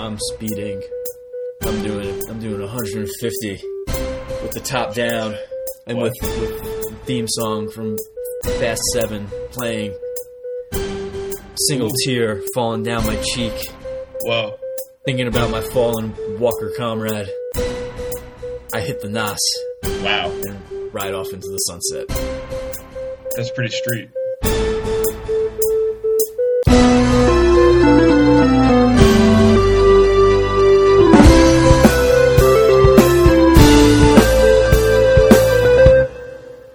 I'm speeding. I'm doing I'm doing 150 with the top down and with, with the theme song from Fast Seven playing. Single tear falling down my cheek, Whoa. thinking about my fallen Walker comrade. I hit the Nas Wow. and ride off into the sunset. That's pretty street.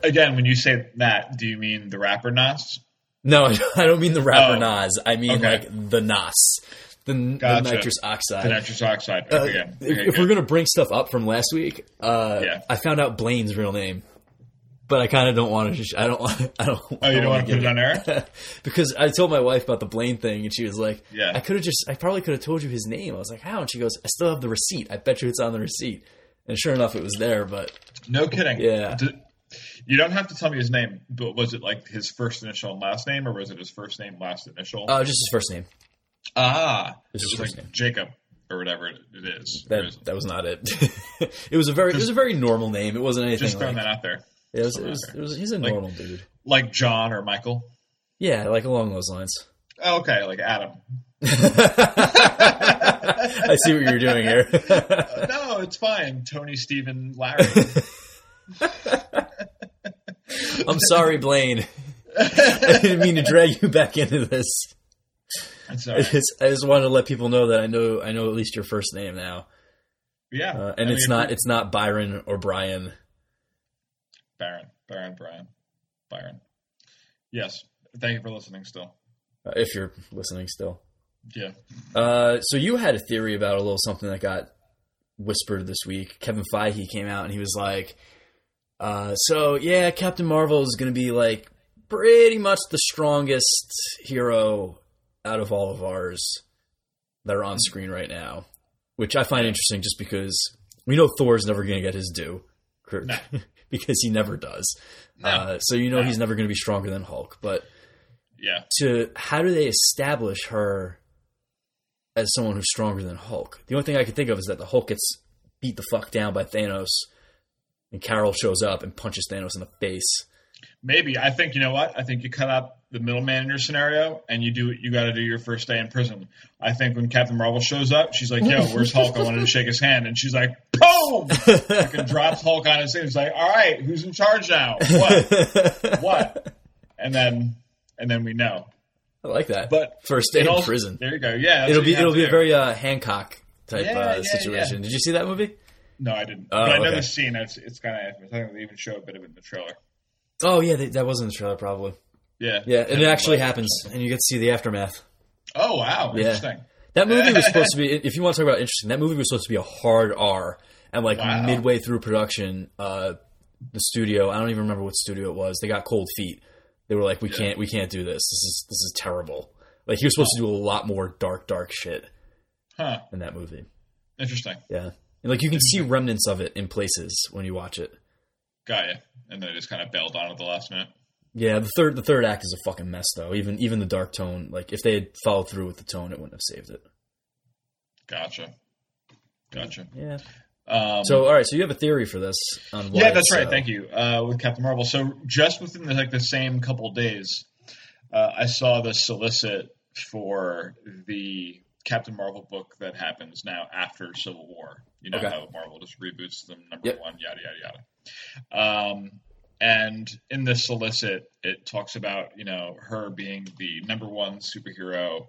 Again, when you say that, do you mean the rapper Nas? No, I don't mean the rapper Oh. Nas. I mean Okay. like the Nas, the, the nitrous oxide. The nitrous oxide. Uh, Okay, if, okay, if we're gonna bring stuff up from last week, uh, Yeah. I found out Blaine's real name, but I kind of don't want to. Just, I don't. I don't. Oh, you don't want to put it on air? because I told my wife about the Blaine thing, and she was like, Yeah. I could have just. I probably could have told you his name." I was like, "How?" And she goes, "I still have the receipt. I bet you it's on the receipt." And sure enough, it was there. But No kidding. Yeah. You don't have to tell me his name, but was it like his first initial and last name, or was it his first name, last initial? uh, just his first name. ah, it was like name. Jacob or whatever it is. That is it? that was not it. it was a very it was a very normal name. It wasn't anything. Just throwing like, that out there. it was, it was, it was, he's a Like- normal dude. Like John or Michael. Yeah, like along those lines. Oh, okay, like Adam. I see what you're doing here. No, it's fine. Tony, Stephen, Larry. I'm sorry, Blaine. I didn't mean to drag you back into this. That's I right. just, I just wanted to let people know that I know I know at least your first name now, Yeah, uh, and I it's mean, not it's not Byron or Brian. Baron, Baron, Brian, Byron. Yes, thank you for listening. Still, Uh, if you're listening still. yeah. Uh, so you had a theory about a little something that got whispered this week. Kevin Feige came out and he was like, uh, "So yeah, Captain Marvel is going to be like pretty much the strongest hero out of all of ours that are on screen right now," which I find interesting, just because we know Thor's never going to get his due, No. because he never does. No. Uh, so you know No. he's never going to be stronger than Hulk, but Yeah, to how do they establish her as someone who's stronger than Hulk? The only thing I can think of is that the Hulk gets beat the fuck down by Thanos, and Carol shows up and punches Thanos in the face. maybe. I think you know what? I think you cut out the middleman in your scenario, and you do. You got to do your first day in prison. I think when Captain Marvel shows up, she's like, "Yo, where's Hulk? I wanted to shake his hand," and she's like, "Boom!" Fucking drops Hulk on his head. He's like, "All right, who's in charge now? What? what?" And then, and then we know. I like that. But first day in also- prison, There you go. Yeah, it'll be it'll be a very uh, Hancock type Yeah, uh, yeah, situation. yeah. Did you see that movie? No, I didn't. Oh, but I know okay. the scene. It's it's kind of. I think they even show a bit of it in the trailer. Oh yeah, they, that was in the trailer probably. Yeah. Yeah, and it actually happens, and you get to see the aftermath. Oh wow, Yeah. interesting. That movie was supposed to be. If you want to talk about interesting, that movie was supposed to be a hard R, and like Wow. midway through production, uh, the studio. I don't even remember what studio it was. They got cold feet. They were like, "We Yeah. can't, we can't do this. This is this is terrible." Like he was supposed to do a lot more dark, dark shit Huh. in that movie. Interesting. Yeah, and like you can see remnants of it in places when you watch it. Got you. And then it just kind of bailed on at the last minute. Yeah, the third the third act is a fucking mess though. Even even the dark tone, like if they had followed through with the tone, it wouldn't have saved it. Gotcha. Gotcha. Yeah. Um, So all right, so you have a theory for this on yeah, that's right. uh, Thank you. Uh, with Captain Marvel. So just within the, like the same couple days, uh, I saw the solicit for the Captain Marvel book that happens now after Civil War. You know Okay. how Marvel just reboots them number Yep. one, yada yada yada. Um, and in this solicit, it talks about you know her being the number one superhero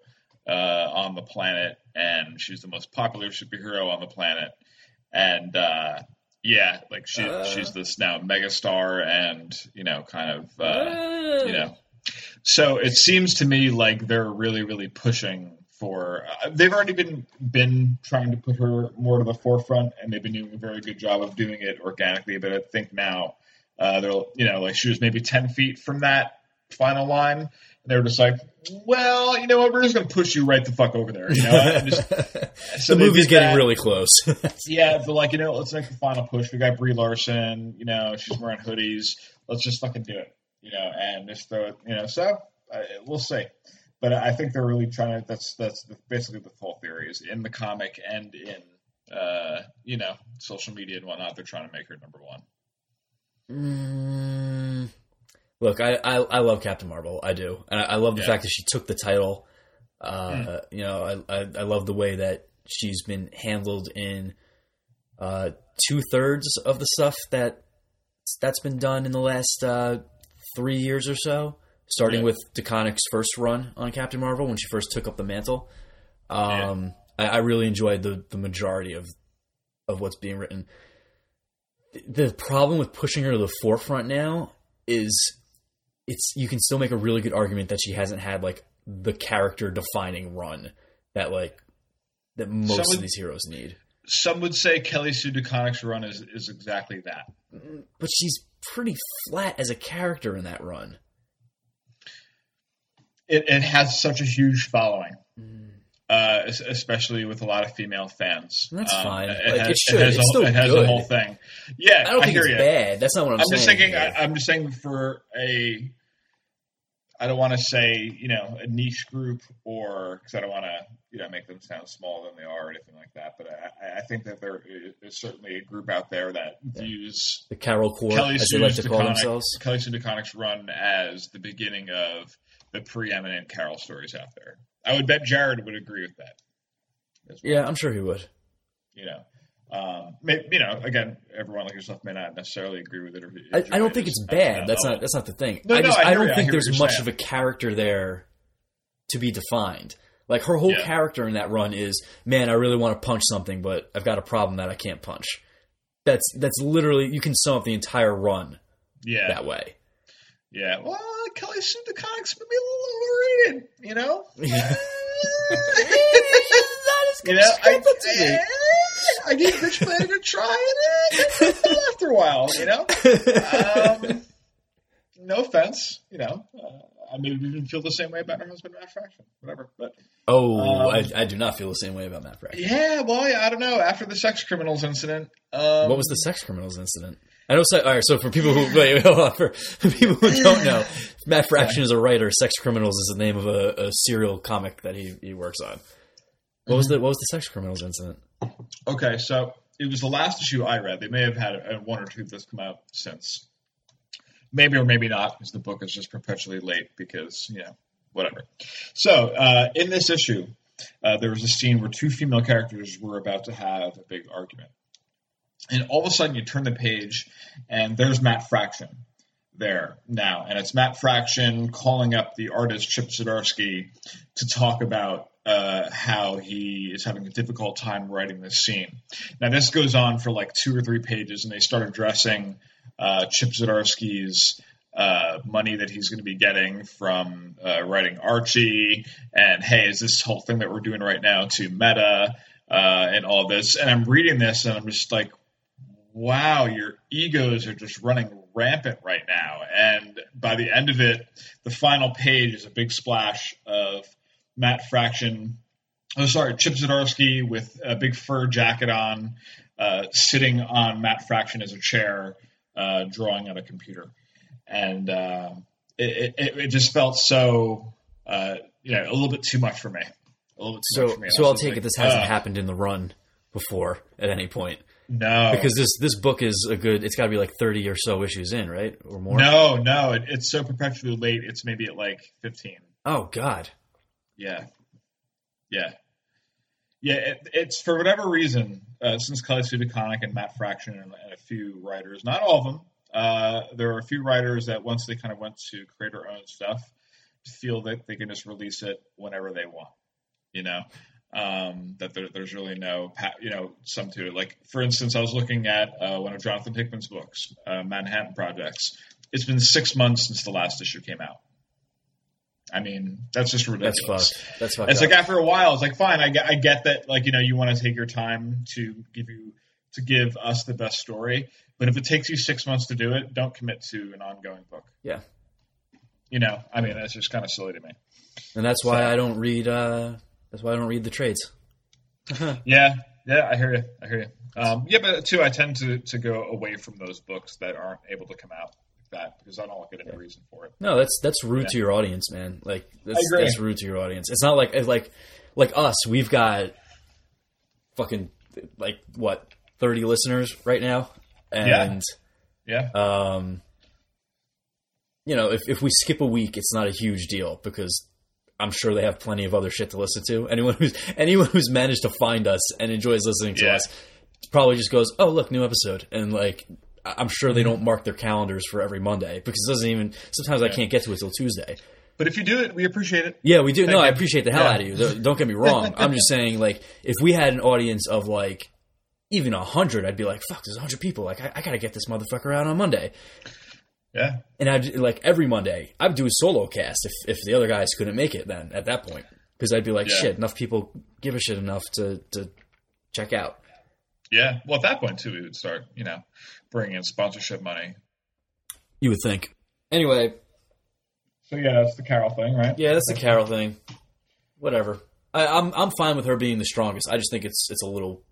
uh, on the planet, and she's the most popular superhero on the planet, and uh, yeah, like she Uh. she's this now megastar, and you know, kind of uh, you uh, know. So it seems to me like they're really, really pushing for. Uh, they've already been been trying to put her more to the forefront, and they've been doing a very good job of doing it organically. But I think now uh, they're, you know, like she was maybe ten feet from that final line, and they were just like, "Well, you know what? We're just going to push you right the fuck over there." You know, just, so the movie's getting that. really close. Yeah, but like you know, let's make the final push. We got Brie Larson. You know, she's wearing hoodies. Let's just fucking do it. You know, and just throw it. You know, so uh, we'll see. But I think they're really trying to. That's that's the, basically the full theory is in the comic and in uh, you know social media and whatnot. They're trying to make her number one. Mm, look, I, I I love Captain Marvel. I do, and I, I love the Yeah. fact that she took the title. Uh, You know, I, I I love the way that she's been handled in uh, two thirds of the stuff that that's been done in the last uh, three years or so. Starting Yeah. with DeConnick's first run on Captain Marvel when she first took up the mantle. Um, I, I really enjoyed the the majority of of what's being written. The problem with pushing her to the forefront now is it's you can still make a really good argument that she hasn't had like the character defining run that like that most Someone- of these heroes need. Some would say Kelly Sue DeConnick's run is is exactly that. But she's pretty flat as a character in that run. It, it has such a huge following. Uh, especially with a lot of female fans. That's Um, fine. It, Like, has, it should. has, It's a, still it has good. a whole thing. Yeah, I don't think hear it's you. bad. That's not what I'm, I'm just saying. thinking. I, I'm just saying for a. I don't want to say you know a niche group or because I don't want to you know make them sound smaller than they are or anything like that. But I, I think that there is certainly a group out there that views the Carol Corps, Kelly as they like to call DeConnick, themselves. Kelly Sue DeConnick's run as the beginning of the preeminent Carol stories out there. I would bet Jared would agree with that. well, Yeah, I'm sure he would. You know. Um, you know, again, everyone like yourself may not necessarily agree with it. Or I, I don't think it's bad. that That's not that's not the thing. No, I no, just I I, don't you. Think there's much saying. of a character there to be defined. Like her whole Yeah. character in that run is, man, I really want to punch something, but I've got a problem that I can't punch. That's that's literally you can sum up the entire run Yeah, that way. yeah. Well, Kelly Sue DeConnick's maybe a little overrated. You know. You know, I, I, I gave Bitch Planet a try, and eh, after a while, you know. Um, no offense, you know. Uh, I maybe even feel the same way about her husband, Matt Fraction, whatever. But oh, Um, I, I do not feel the same way about Matt Fraction. yeah, well, yeah, I don't know. After the sex criminals incident, um, What was the sex criminals incident? I know. Se- all right, so for people who wait, for, for people who don't know, Matt Fraction is a writer. Sex criminals is the name of a, a serial comic that he, he works on. What was the what was the sex criminals incident? Okay, so it was the last issue I read. They may have had one or two that's come out since. Maybe or maybe not, because the book is just perpetually late because, you know, whatever. So, uh, in this issue, uh, there was a scene where two female characters were about to have a big argument. And all of a sudden, you turn the page, and there's Matt Fraction there now. And it's Matt Fraction calling up the artist Chip Zdarsky to talk about uh, how he is having a difficult time writing this scene. Now, this goes on for like two or three pages, and they start addressing uh, Chip Zdarsky's uh, money that he's going to be getting from uh, writing Archie, and hey, is this whole thing that we're doing right now to meta uh, and all this? And I'm reading this, and I'm just like, wow, your egos are just running rampant right now. And by the end of it, the final page is a big splash of Matt Fraction. Oh, sorry, Chip Zdarsky with a big fur jacket on, uh, sitting on Matt Fraction as a chair, uh, drawing on a computer, and uh, it, it, it just felt so, uh, you know, a little bit too much for me. A little bit too So much for me. I so I'll take like, it this hasn't uh, happened in the run before at any point No, because this this book is a good. It's got to be like thirty or so issues in, right, or more. no, no, it, it's so perpetually late. It's maybe at like fifteen. Oh God. Yeah, yeah, yeah. It, it's for whatever reason, uh, since Kelly Sue DeConnick and Matt Fraction and, and a few writers, not all of them. Uh, there are a few writers that once they kind of went to create their own stuff, feel that they can just release it whenever they want. You know, um, that there, there's really no, pa- you know, some to it. Like for instance, I was looking at uh, one of Jonathan Hickman's books, uh, Manhattan Projects. It's been six months since the last issue came out. I mean, that's just That's ridiculous. fucked. That's fucked. It's up. like after a while, it's like fine. I get, I get that. Like you know, you want to take your time to give you to give us the best story. But if it takes you six months to do it, don't commit to an ongoing book. Yeah. You know, I mean, that's just kind of silly to me. and that's why so- I don't read. uh That's why I don't read the trades. Yeah, yeah, I hear you. I hear you. Um, yeah, but too, I tend to to go away from those books that aren't able to come out that because I don't at any reason for it. No, that's that's rude to your audience, man. Like that's, that's rude to your audience. It's not like it's like like us. We've got fucking like what thirty listeners right now, and Yeah, um, you know, if if we skip a week, it's not a huge deal because I'm sure they have plenty of other shit to listen to. Anyone who's anyone who's managed to find us and enjoys listening to Yeah. us probably just goes, "Oh, look, new episode," and like. I'm sure they mm-hmm. don't mark their calendars for every Monday because it doesn't even. Sometimes I can't get to it till Tuesday. but if you do it, we appreciate it. Yeah, we do. No, you. I appreciate the hell Yeah. out of you. Don't- Don't get me wrong. I'm just saying, like, if we had an audience of like even a hundred, I'd be like, "Fuck, there's a hundred people. Like, I, I gotta get this motherfucker out on Monday." Yeah, And I'd like every Monday, I'd do a solo cast if if the other guys couldn't make it. Then at that point, because I'd be like, Yeah. "Shit, enough people give a shit enough to to check out." yeah. Well, at that point too, we would start, you know, bringing in sponsorship money. You would think. Anyway, So yeah, that's the Carol thing, right? yeah, that's the Carol thing. Whatever. I, I'm I'm fine with her being the strongest. I just think it's it's a little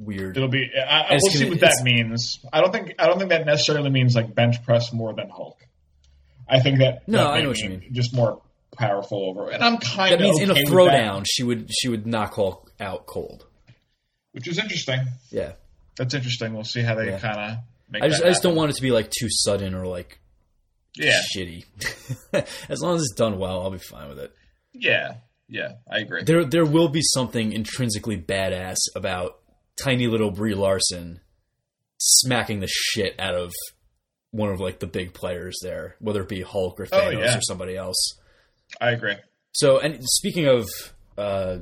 weird. It'll be. I, I, we'll see what that means. I don't think. I don't think that necessarily means like bench press more than Hulk. I think that. No, that I know what you mean. Just more powerful over. And I'm kind of. That means in a throwdown, she would she would knock Hulk out cold. which is interesting. Yeah, That's interesting. We'll see how they Yeah. kind of make. I just I just don't want it to be like too sudden or like Yeah, shitty. as long as it's done well, I'll be fine with it. yeah, yeah. I agree. There there will be something intrinsically badass about tiny little Brie Larson smacking the shit out of one of like the big players there, whether it be Hulk or Oh, Thanos yeah. or somebody else. I agree. So, and speaking of uh,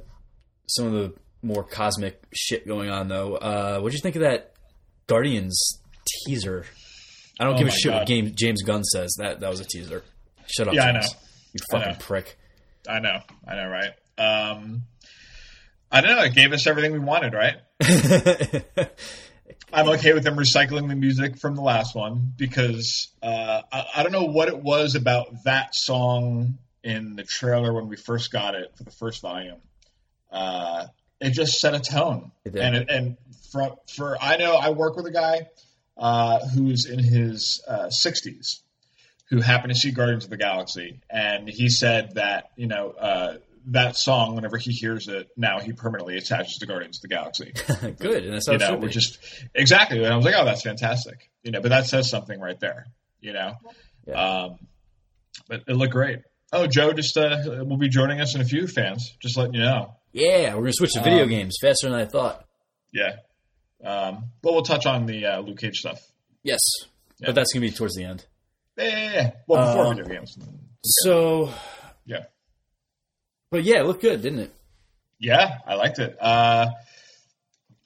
some of the more cosmic shit going on, though, uh, what do you think of that Guardians teaser? I don't Oh give a shit what God. game, James Gunn says. That that was a teaser. Shut up, Yeah, I James. know. You I fucking know. prick. I know. I know. Right. Um, I don't know. It gave us everything we wanted. Right. I'm okay with them recycling the music from the last one because uh, I, I don't know what it was about that song in the trailer when we first got it for the first volume. Uh, it just set a tone, and it, and for for I know I work with a guy uh, who's in his uh, 60s who happened to see Guardians of the Galaxy, and he said that you know uh, that song whenever he hears it now he permanently attaches to Guardians of the Galaxy Good, and that's how you know, we're just exactly. And I was like, oh, that's fantastic. You know, but that says something right there. You know, Yeah. um, but it looked great. Oh, Joe just uh, will be joining us in a few fans. Just letting you know. yeah, we're gonna switch to video Um, games faster than I thought. Yeah. Um, but we'll touch on the uh, Luke Cage stuff. Yes, Yeah. but that's gonna be towards the end. Yeah, yeah, yeah. Well, before Um, video games. So, Yeah. But yeah, it looked good, didn't it? Yeah, I liked it. Uh,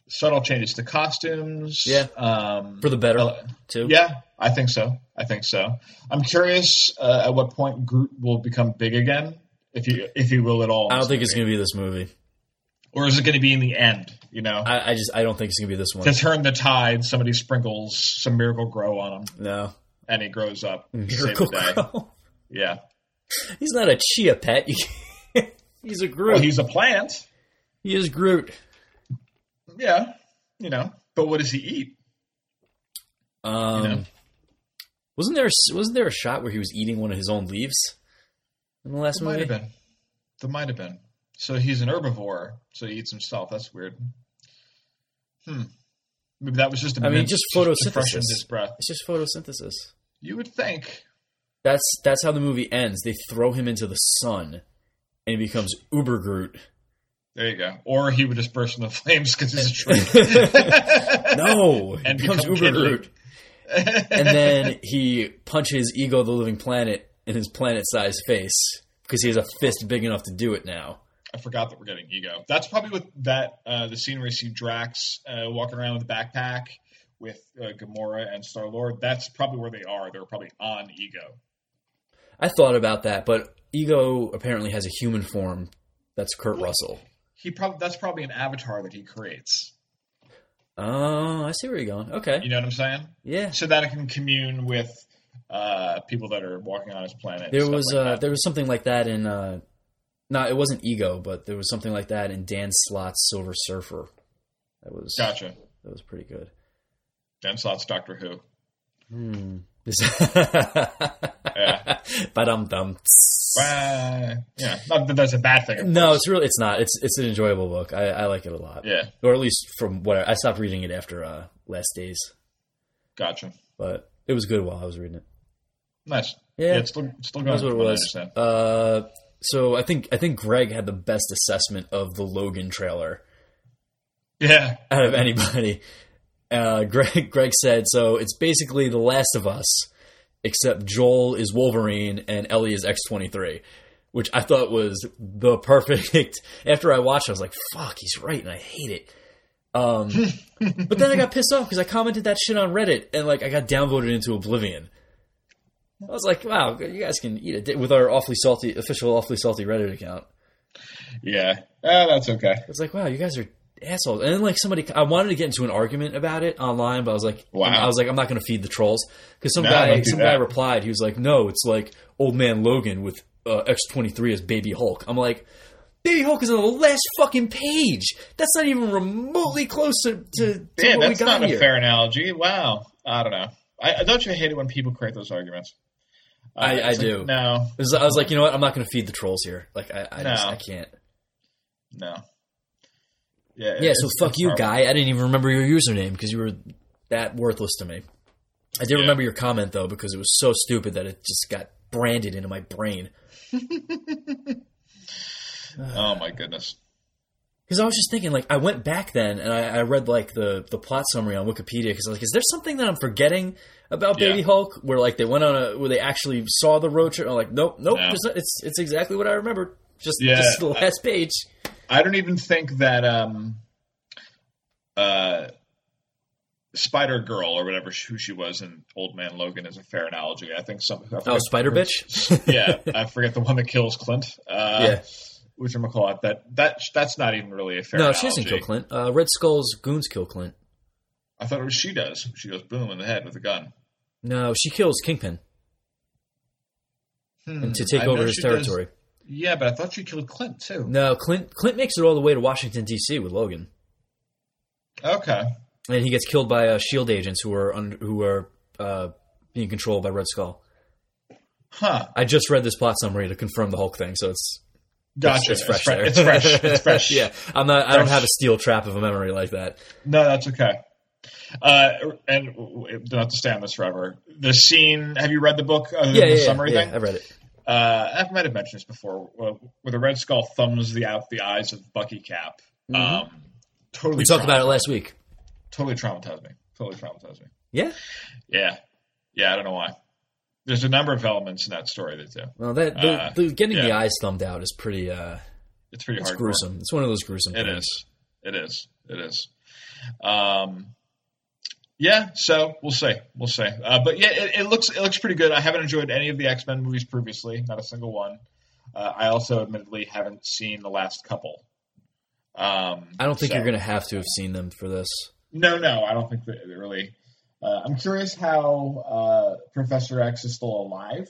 subtle changes to costumes. Yeah. Um, For the better, uh, too. Yeah, I think so. I think so. I'm curious uh, at what point Groot will become big again, if he if he will at all. I don't think it's gonna be this movie. or is it going to be in the end? You know, I, I just I don't think it's gonna be this one. to turn the tide, somebody sprinkles some miracle grow on him, No, and he grows up. to Miracle. Grow. Yeah. He's not a chia pet. He's a Groot. Well, he's a plant. he is Groot. Yeah. You know, but what does he eat? Um, know? wasn't there wasn't there a shot where he was eating one of his own leaves in the last There might movie? have been. There might have been. So he's an herbivore. So he eats himself. That's weird. Hmm. Maybe that was just. A I mean, just photosynthesis. his breath. It's just photosynthesis. You would think. That's that's how the movie ends. They throw him into the sun, and he becomes Uber Groot. There you go. Or he would just burst into flames because he's a tree. No, And becomes become Uber Kid Groot. and then he punches Ego the Living Planet in his planet-sized face because he has a fist big enough to do it now. I forgot that we're getting ego. That's probably what that uh, the scene where you see Drax uh, walking around with a backpack with uh, Gamora and Star Lord. That's probably where they are. They're probably on ego. I thought about that, but Ego apparently has a human form. That's Kurt Russell. He probably that's probably an avatar that he creates. Oh, I see where you're going. Okay, You know what I'm saying? yeah. So that it can commune with uh, people that are walking on his planet. There was like uh, there was something like that in uh, no, it wasn't Ego, but there was something like that in Dan Slott's Silver Surfer. That was gotcha. that was pretty good. Dan Slott's Doctor Who. Hmm. Yeah. But um dum. Uh, yeah, not that that's a bad thing. No, course. it's really it's not. It's it's an enjoyable book. I, I like it a lot. Yeah, Or at least from what I, I stopped reading it after uh, Last Days, gotcha. but it was good while I was reading it. Nice. Yeah. Yeah, it's still still going. That's what it I was. Uh, so I think I think Greg had the best assessment of the Logan trailer Yeah, out of anybody. Uh, Greg Greg said so. It's basically The Last of Us, except Joel is Wolverine and Ellie is X twenty three, which I thought was the perfect. After I watched, I was like, "Fuck, he's right," and I hate it. Um, but then I got pissed off because I commented that shit on Reddit and like I got downvoted into oblivion. I was like, "Wow, you guys can eat it with our awfully salty official awfully salty Reddit account." yeah. Uh, that's okay. It's like, wow, you guys are assholes. And then like somebody, I wanted to get into an argument about it online, but I was like, Wow. I was like, I'm not going to feed the trolls because some No, guy, some that. guy replied, he was like, no, it's like old man Logan with uh, X23 as Baby Hulk. I'm like, Baby Hulk is on the last fucking page. That's not even remotely close to, to, to Yeah, what we got not here. a fair analogy. Wow. I don't know. I, I don't you hate it when people create those arguments? Uh, I- I like, do. No, It was- I was like, you know what? I'm not going to feed the trolls here. Like, I, I, just, I can't. no. Yeah. Yeah, so fuck you, guy. I didn't even remember your username because you were that worthless to me. I did Yeah. remember your comment though because it was so stupid that it just got branded into my brain. Oh my goodness. Because I was just thinking, like, I went back then and I, I read like the the plot summary on Wikipedia because I was like, is there something that I'm forgetting about Baby Yeah. Hulk where like they went on a where they actually saw the road trip? I'm like, nope, nope, No. just- it's it's exactly what I remembered. Just, Yeah. just the last page. I don't even think that um, uh, Spider Girl or whatever she, who she was in Old Man Logan is a fair analogy. I think some. I Oh, Spider Bitch. yeah, I forget the one that kills Clint. Uh, Yeah. which I'm call it. That that that's not even really a fair. no, analogy. she doesn't kill Clint. Uh, Red Skull's goons kill Clint. I thought it was she does. She goes boom in the head with a gun. No, she kills Kingpin Hmm, and to take I over his she does- territory. Yeah, but I thought she killed Clint too. No, Clint Clint makes it all the way to Washington D.C. with Logan, Okay. and he gets killed by uh, Shield agents who are un- who are uh, being controlled by Red Skull. Huh. I just read this plot summary to confirm the Hulk thing, so it's Gotcha. it's, fresh. fre- It's fresh. It's fresh. yeah, I'm not. I don't have a steel trap of a memory like that. No, that's okay. Uh, and not have to stay on this forever. The scene. Have you read the book? Other Yeah, than yeah, the yeah, summary yeah, thing. I read it. Uh, I might have mentioned this before. Where where the Red Skull thumbs the out the eyes of Bucky Cap. Um, totally. Mm-hmm. We talked about it last week. Totally traumatized me. Totally traumatized me. Yeah. Yeah. Yeah. I don't know why. There's a number of elements in that story that do. Well, that the, Uh, the getting the eyes thumbed out is pretty. Uh, It's pretty it's gruesome. It's one of those gruesome. It things. is. It is. It is. Um, yeah. So we'll see. We'll see. Uh, but yeah, it, it looks it looks pretty good. I haven't enjoyed any of the X Men movies previously, not a single one. Uh, I also admittedly haven't seen the last couple. Um, I don't think so- you're going to have to have seen them for this. No, no, I don't think that really. Uh, I'm curious how uh, Professor X is still alive.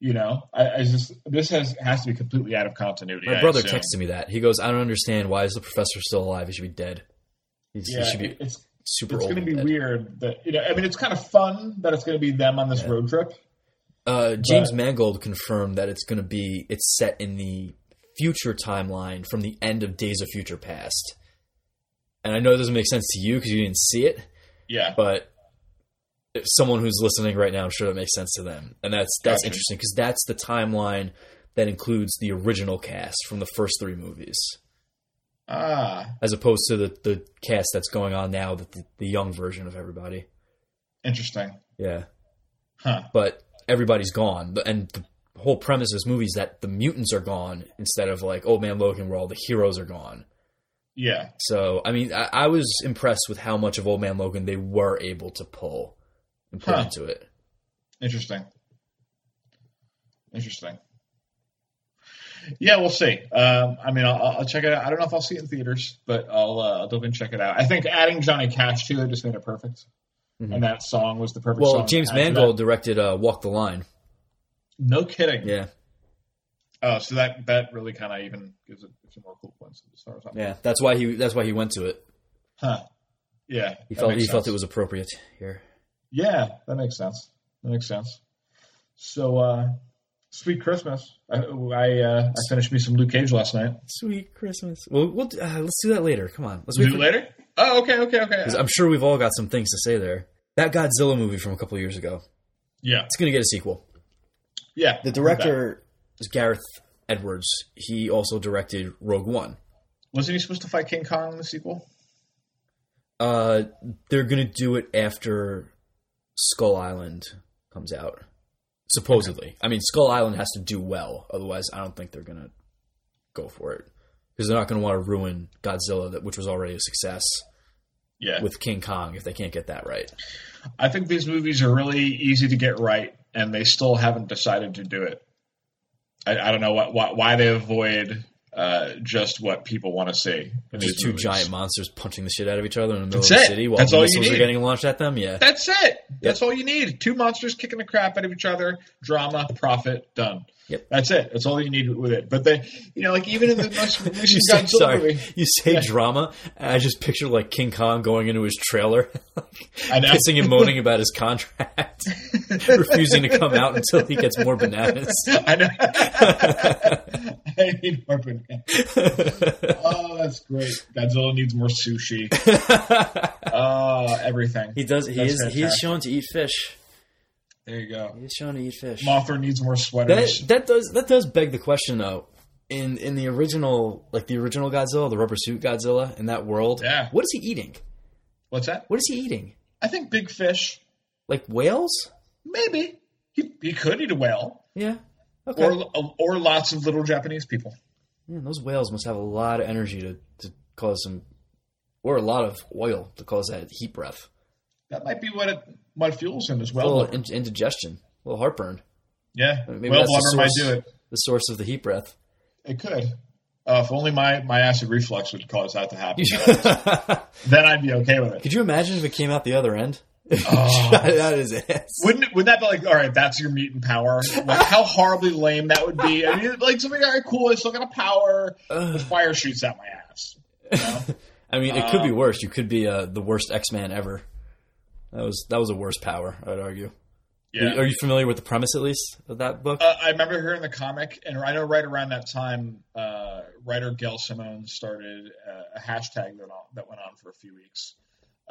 You know, I, I just this has has to be completely out of continuity. My I brother assume. texted me that. He goes, "I don't understand. Why is the professor still alive? He should be dead. He's, Yeah, he should be it's super it's going to be dead." weird that you know. I mean, it's kind of fun that it's going to be them on this Yeah. road trip. Uh, James But- Mangold confirmed that it's going to be it's set in the future timeline from the end of Days of Future Past. And I know it doesn't make sense to you because you didn't see it, Yeah, but if someone who's listening right now, I'm sure that makes sense to them. And that's that's Gotcha. interesting because that's the timeline that includes the original cast from the first three movies, ah, as opposed to the the cast that's going on now, the the young version of everybody. interesting, Yeah. huh? but everybody's gone. And the whole premise of this movie is that the mutants are gone instead of like Old Man Logan, where all the heroes are gone. Yeah, So, I mean, I, I was impressed with how much of Old Man Logan they were able to pull and put Huh. into it. interesting, interesting. Yeah, we'll see. Um, I mean, I'll, I'll check it out. I don't know if I'll see it in theaters, but I'll uh, I'll definitely check it out. I think adding Johnny Cash to it just made it perfect, Mhm. and that song was the perfect. Well, James to add to Mangold directed uh, Walk the Line. No kidding. Yeah, Oh, so that that really kind of even gives it some more cool points as far as I'm yeah. That's why he. That's why he went to it. Huh. Yeah. He felt. He makes felt it was appropriate here. Yeah, that makes sense. That makes sense. So, uh, sweet Christmas. I I, uh, I finished me some Luke Cage last night. Sweet Christmas. Well, we'll uh, let's do that later. Come on, let's Do it later? Oh, okay, okay, okay. I'm sure we've all got some things to say there. That Godzilla movie from a couple years ago. Yeah, It's gonna get a sequel. yeah. The director is Gareth Edwards. He also directed Rogue One. wasn't he supposed to fight King Kong in the sequel? Uh, they're gonna do it after Skull Island comes out. Supposedly, I mean, Skull Island has to do well. Otherwise, I don't think they're gonna go for it because they're not gonna want to ruin Godzilla, that which was already a success Yeah. with King Kong if they can't get that right. I think these movies are really easy to get right, and they still haven't decided to do it. I, I don't know what, why, why they avoid uh, just what people want to see. Just these two movies. giant monsters punching the shit out of each other in the middle That's of the it. city while That's missiles are getting launched at them. Yeah, That's it. That's all you need. Two monsters kicking the crap out of each other. Drama, profit, done. Yep. That's it. That's all you need with it. But they, you know, like even in the most you recent say, Godzilla sorry, movie, you say Yeah. drama, and I just picture like King Kong going into his trailer, pissing and moaning about his contract, refusing to come out until he gets more bananas. I know. I need more bananas. Oh, that's great. Godzilla needs more sushi. Uh, everything. he does. He That's is. He is shown to eat fish. There you go. He is shown to eat fish. Mothra needs more That sweaters. that does that does beg the question though. In in the original like the original Godzilla, the rubber suit Godzilla in that world, Yeah. what is he eating? What's that? What is he eating? I think big fish. Like whales? Maybe he, he could eat a whale, Yeah. Okay. or or lots of little Japanese people. Man, those whales must have a lot of energy to, to cause some, or a lot of oil to cause that heat breath. That might be what it what fuels him as A well. little in, indigestion, a little heartburn. yeah, Maybe well blubber might source. do it. The source of the heat breath. It could. Uh, if only my, my acid reflux would cause that to happen. Then I'd be okay with it. Could you imagine if it came out the other end? Oh. Shot it out his ass. Wouldn't it, wouldn't that be like, all right, that's your mutant power? Like, how horribly lame that would be. I mean, like something, all right, cool, I still got a power. The fire shoots out my ass. You know? I mean, it could be Um, worse. You could be uh, the worst X Man ever. That was that was a worse power, I'd argue. Are, Yeah. you, are you familiar with the premise at least of that book? Uh, I remember hearing the comic, and I know right around that time, uh, writer Gail Simone started uh, a hashtag that, on, that went on for a few weeks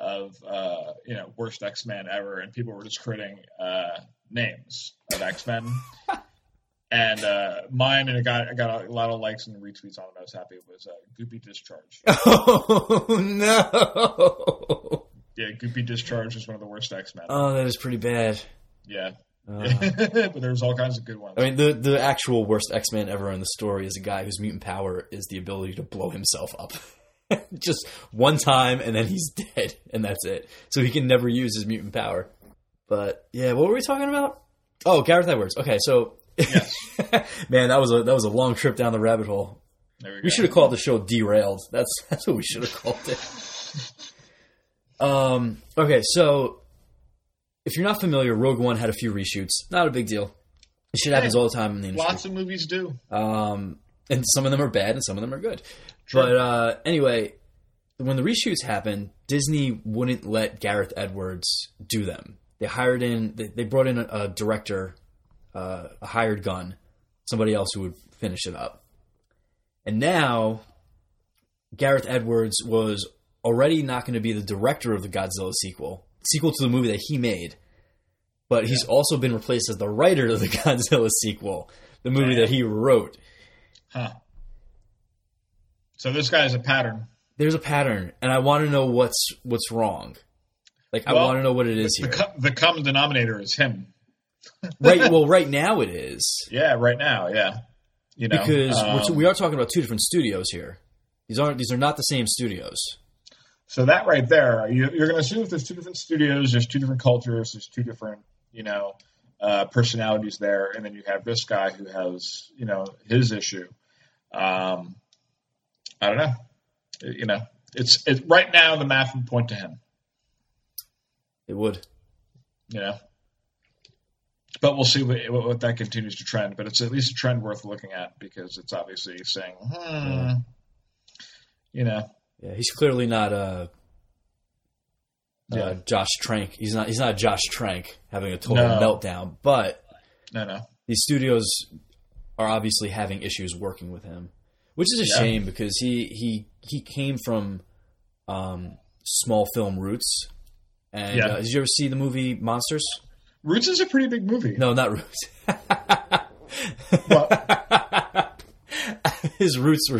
of uh, you know worst X Men ever, and people were just creating uh, names of X Men. and uh, mine, and it got I got a lot of likes and retweets on it. I was happy. It was uh, Goopy Discharge. oh no! Yeah, Goopy Discharge is one of the worst X Men. Oh, that is pretty bad. yeah, Uh, but there's all kinds of good ones. I mean, the the actual worst X Man ever in the story is a guy whose mutant power is the ability to blow himself up. Just one time, and then he's dead, and that's it. So he can never use his mutant power. But yeah, what were we talking about? Oh, Gareth Edwards. Okay, so Yes. man, that was a that was a long trip down the rabbit hole. we. We should have called the show "Derailed." That's that's what we should have called it. Um. Okay, so if you're not familiar, Rogue One had a few reshoots. Not a big deal. It shit happens all the time in the industry. Lots of movies do. Um, and some of them are bad and some of them are good. But uh, anyway, when the reshoots happened, Disney wouldn't let Gareth Edwards do them. They hired in, they, they brought in a, a director, uh, a hired gun, somebody else who would finish it up. And now, Gareth Edwards was already not going to be the director of the Godzilla sequel, sequel to the movie that he made. But he's also been replaced as the writer of the Godzilla sequel, the movie Damn. that he wrote. Huh. So this guy is a pattern. there's a pattern, and I want to know what's what's wrong. Like I want to know what it is The, here. co- the common denominator is him. right. Well, right now it is Yeah, right now, yeah. You know, because we're um, t- we are talking about two different studios here. These aren't these are not the same studios. so that right there, you, you're going to assume if there's two different studios, there's two different cultures, there's two different, you know, uh, personalities there, and then you have this guy who has, you know, his issue. Um, I don't know. You know, it's it, right now the math would point to him. It would. you know. But we'll see what, what, what that continues to trend. But it's at least a trend worth looking at because it's obviously saying, hmm, you know, Yeah, he's clearly not uh uh, Yeah. Josh Trank. He's not he's not Josh Trank having a total No. meltdown, but No, no. these studios are obviously having issues working with him, which is a Yeah. shame because he he he came from um, small film roots. And Yeah. uh, did you ever see the movie Monsters? Roots is a pretty big movie. No, not roots. Well, his roots were,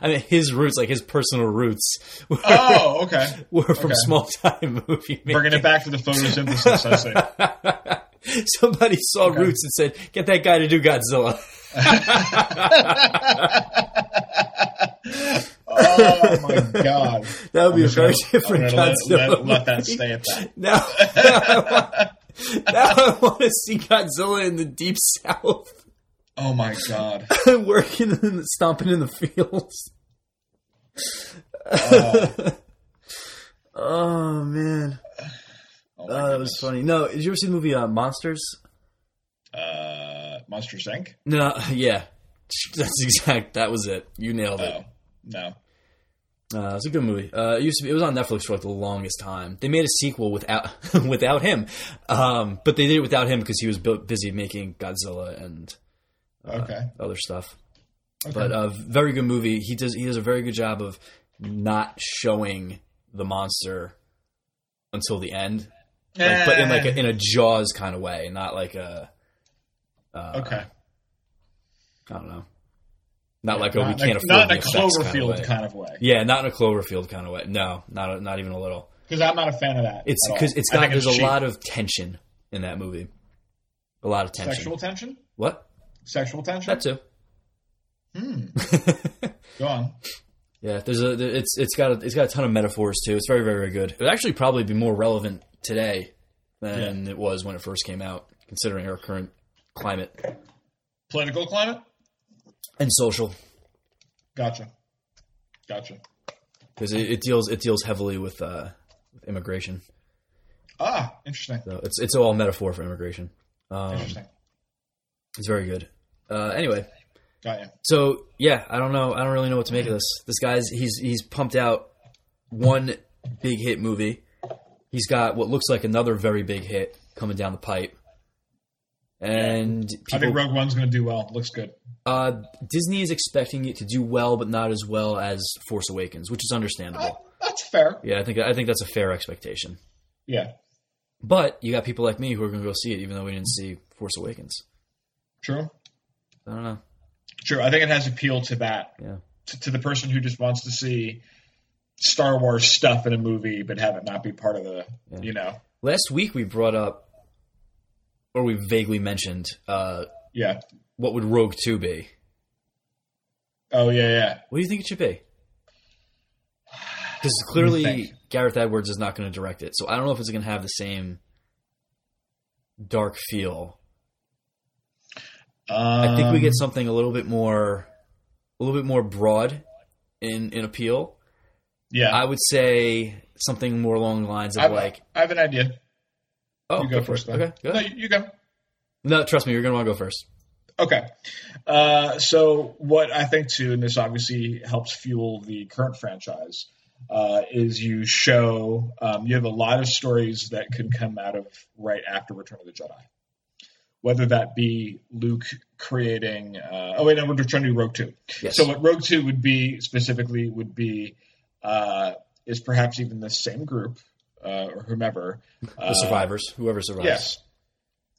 I mean, his roots, like his personal roots, were, oh, okay. were from okay. small time movie making. Bringing it back to the photosynthesis, I see. Somebody saw Okay. Roots and said, "Get that guy to do Godzilla." Oh my god. That would be a very different Godzilla. Let, let, let that stay at that. Now, now, I want, now I want to see Godzilla in the deep south, Oh my god. working and stomping in the fields. Oh, Oh man, oh oh, that was funny. No, did you ever see the movie uh, Monsters? Uh, Monsters Inc. No, yeah, that's exact. That was it. You nailed it. Oh no. Uh, it's a good movie. Uh, it used to be. It was on Netflix for like the longest time. They made a sequel without without him, um, but they did it without him because he was bu- busy making Godzilla and uh, Okay. other stuff. Okay. But a very good movie. He does he does a very good job of not showing the monster until the end, like, but in like a, in a Jaws kind of way, not like a. Uh, okay. I don't know. Not like a Not we can't a- afford not in a effects kind of Cloverfield kind of way. Yeah, not in a Cloverfield kind of way. No, not a, not even a little. Because I'm not a fan of that. It's because it's got there's a lot of tension in that movie. A lot of tension. sexual tension. What? Sexual tension. That too. Hmm. Go on. yeah, there's a it's it's got a, it's got a ton of metaphors too. It's very very very good. It would actually probably be more relevant today than it was when it first came out, considering our current climate Political climate. and social. Gotcha. Gotcha. Because it, it deals it deals heavily with uh, with immigration. Ah, interesting. So it's it's all metaphor for immigration. Um, Interesting. it's very good. Uh, anyway, Got you. So yeah, I don't know. I don't really know what to make of this. This guy's he's he's pumped out one big hit movie. He's got what looks like another very big hit coming down the pipe, and I think Rogue One's going to do well. Looks good. uh, Disney is expecting it to do well, but not as well as Force Awakens, which is understandable. Uh, that's fair. Yeah, I think I think that's a fair expectation. Yeah. But you got people like me who are going to go see it, even though we didn't see Force Awakens. True. I don't know. True. I think it has appeal to that. Yeah. To, to the person who just wants to see Star Wars stuff in a movie, but have it not be part of the, Yeah. you know. Last week we brought up, or we vaguely mentioned, uh, Yeah. what would Rogue Two be? Oh yeah, yeah. What do you think it should be? Because clearly? Gareth Edwards is not going to direct it, so I don't know if it's going to have the same dark feel. Um, I think we get something a little bit more, a little bit more broad in in appeal. Yeah. I would say something more along the lines of I, like, I have an idea. oh, you go it. first. Okay, go No, you go. No, trust me, you're going to want to go first. Okay. Uh, so what I think too, and this obviously helps fuel the current franchise, uh, is you show um, you have a lot of stories that can come out of right after Return of the Jedi. Whether that be Luke creating, uh, oh wait, no, we're trying to do Rogue Two. Yes. So what Rogue Two would be specifically would be uh, is perhaps even the same group uh, or whomever the survivors, whoever survives. yes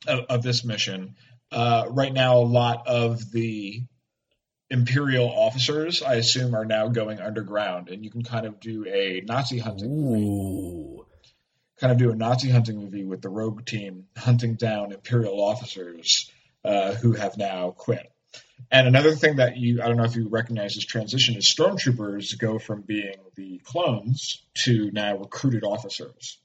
of, of this mission uh, right now a lot of the imperial officers i assume are now going underground and you can kind of do a nazi hunting Ooh. kind of do a nazi hunting movie with the rogue team hunting down imperial officers uh, who have now quit and another thing that you i don't know if you recognize this transition is stormtroopers go from being the clones to now recruited officers.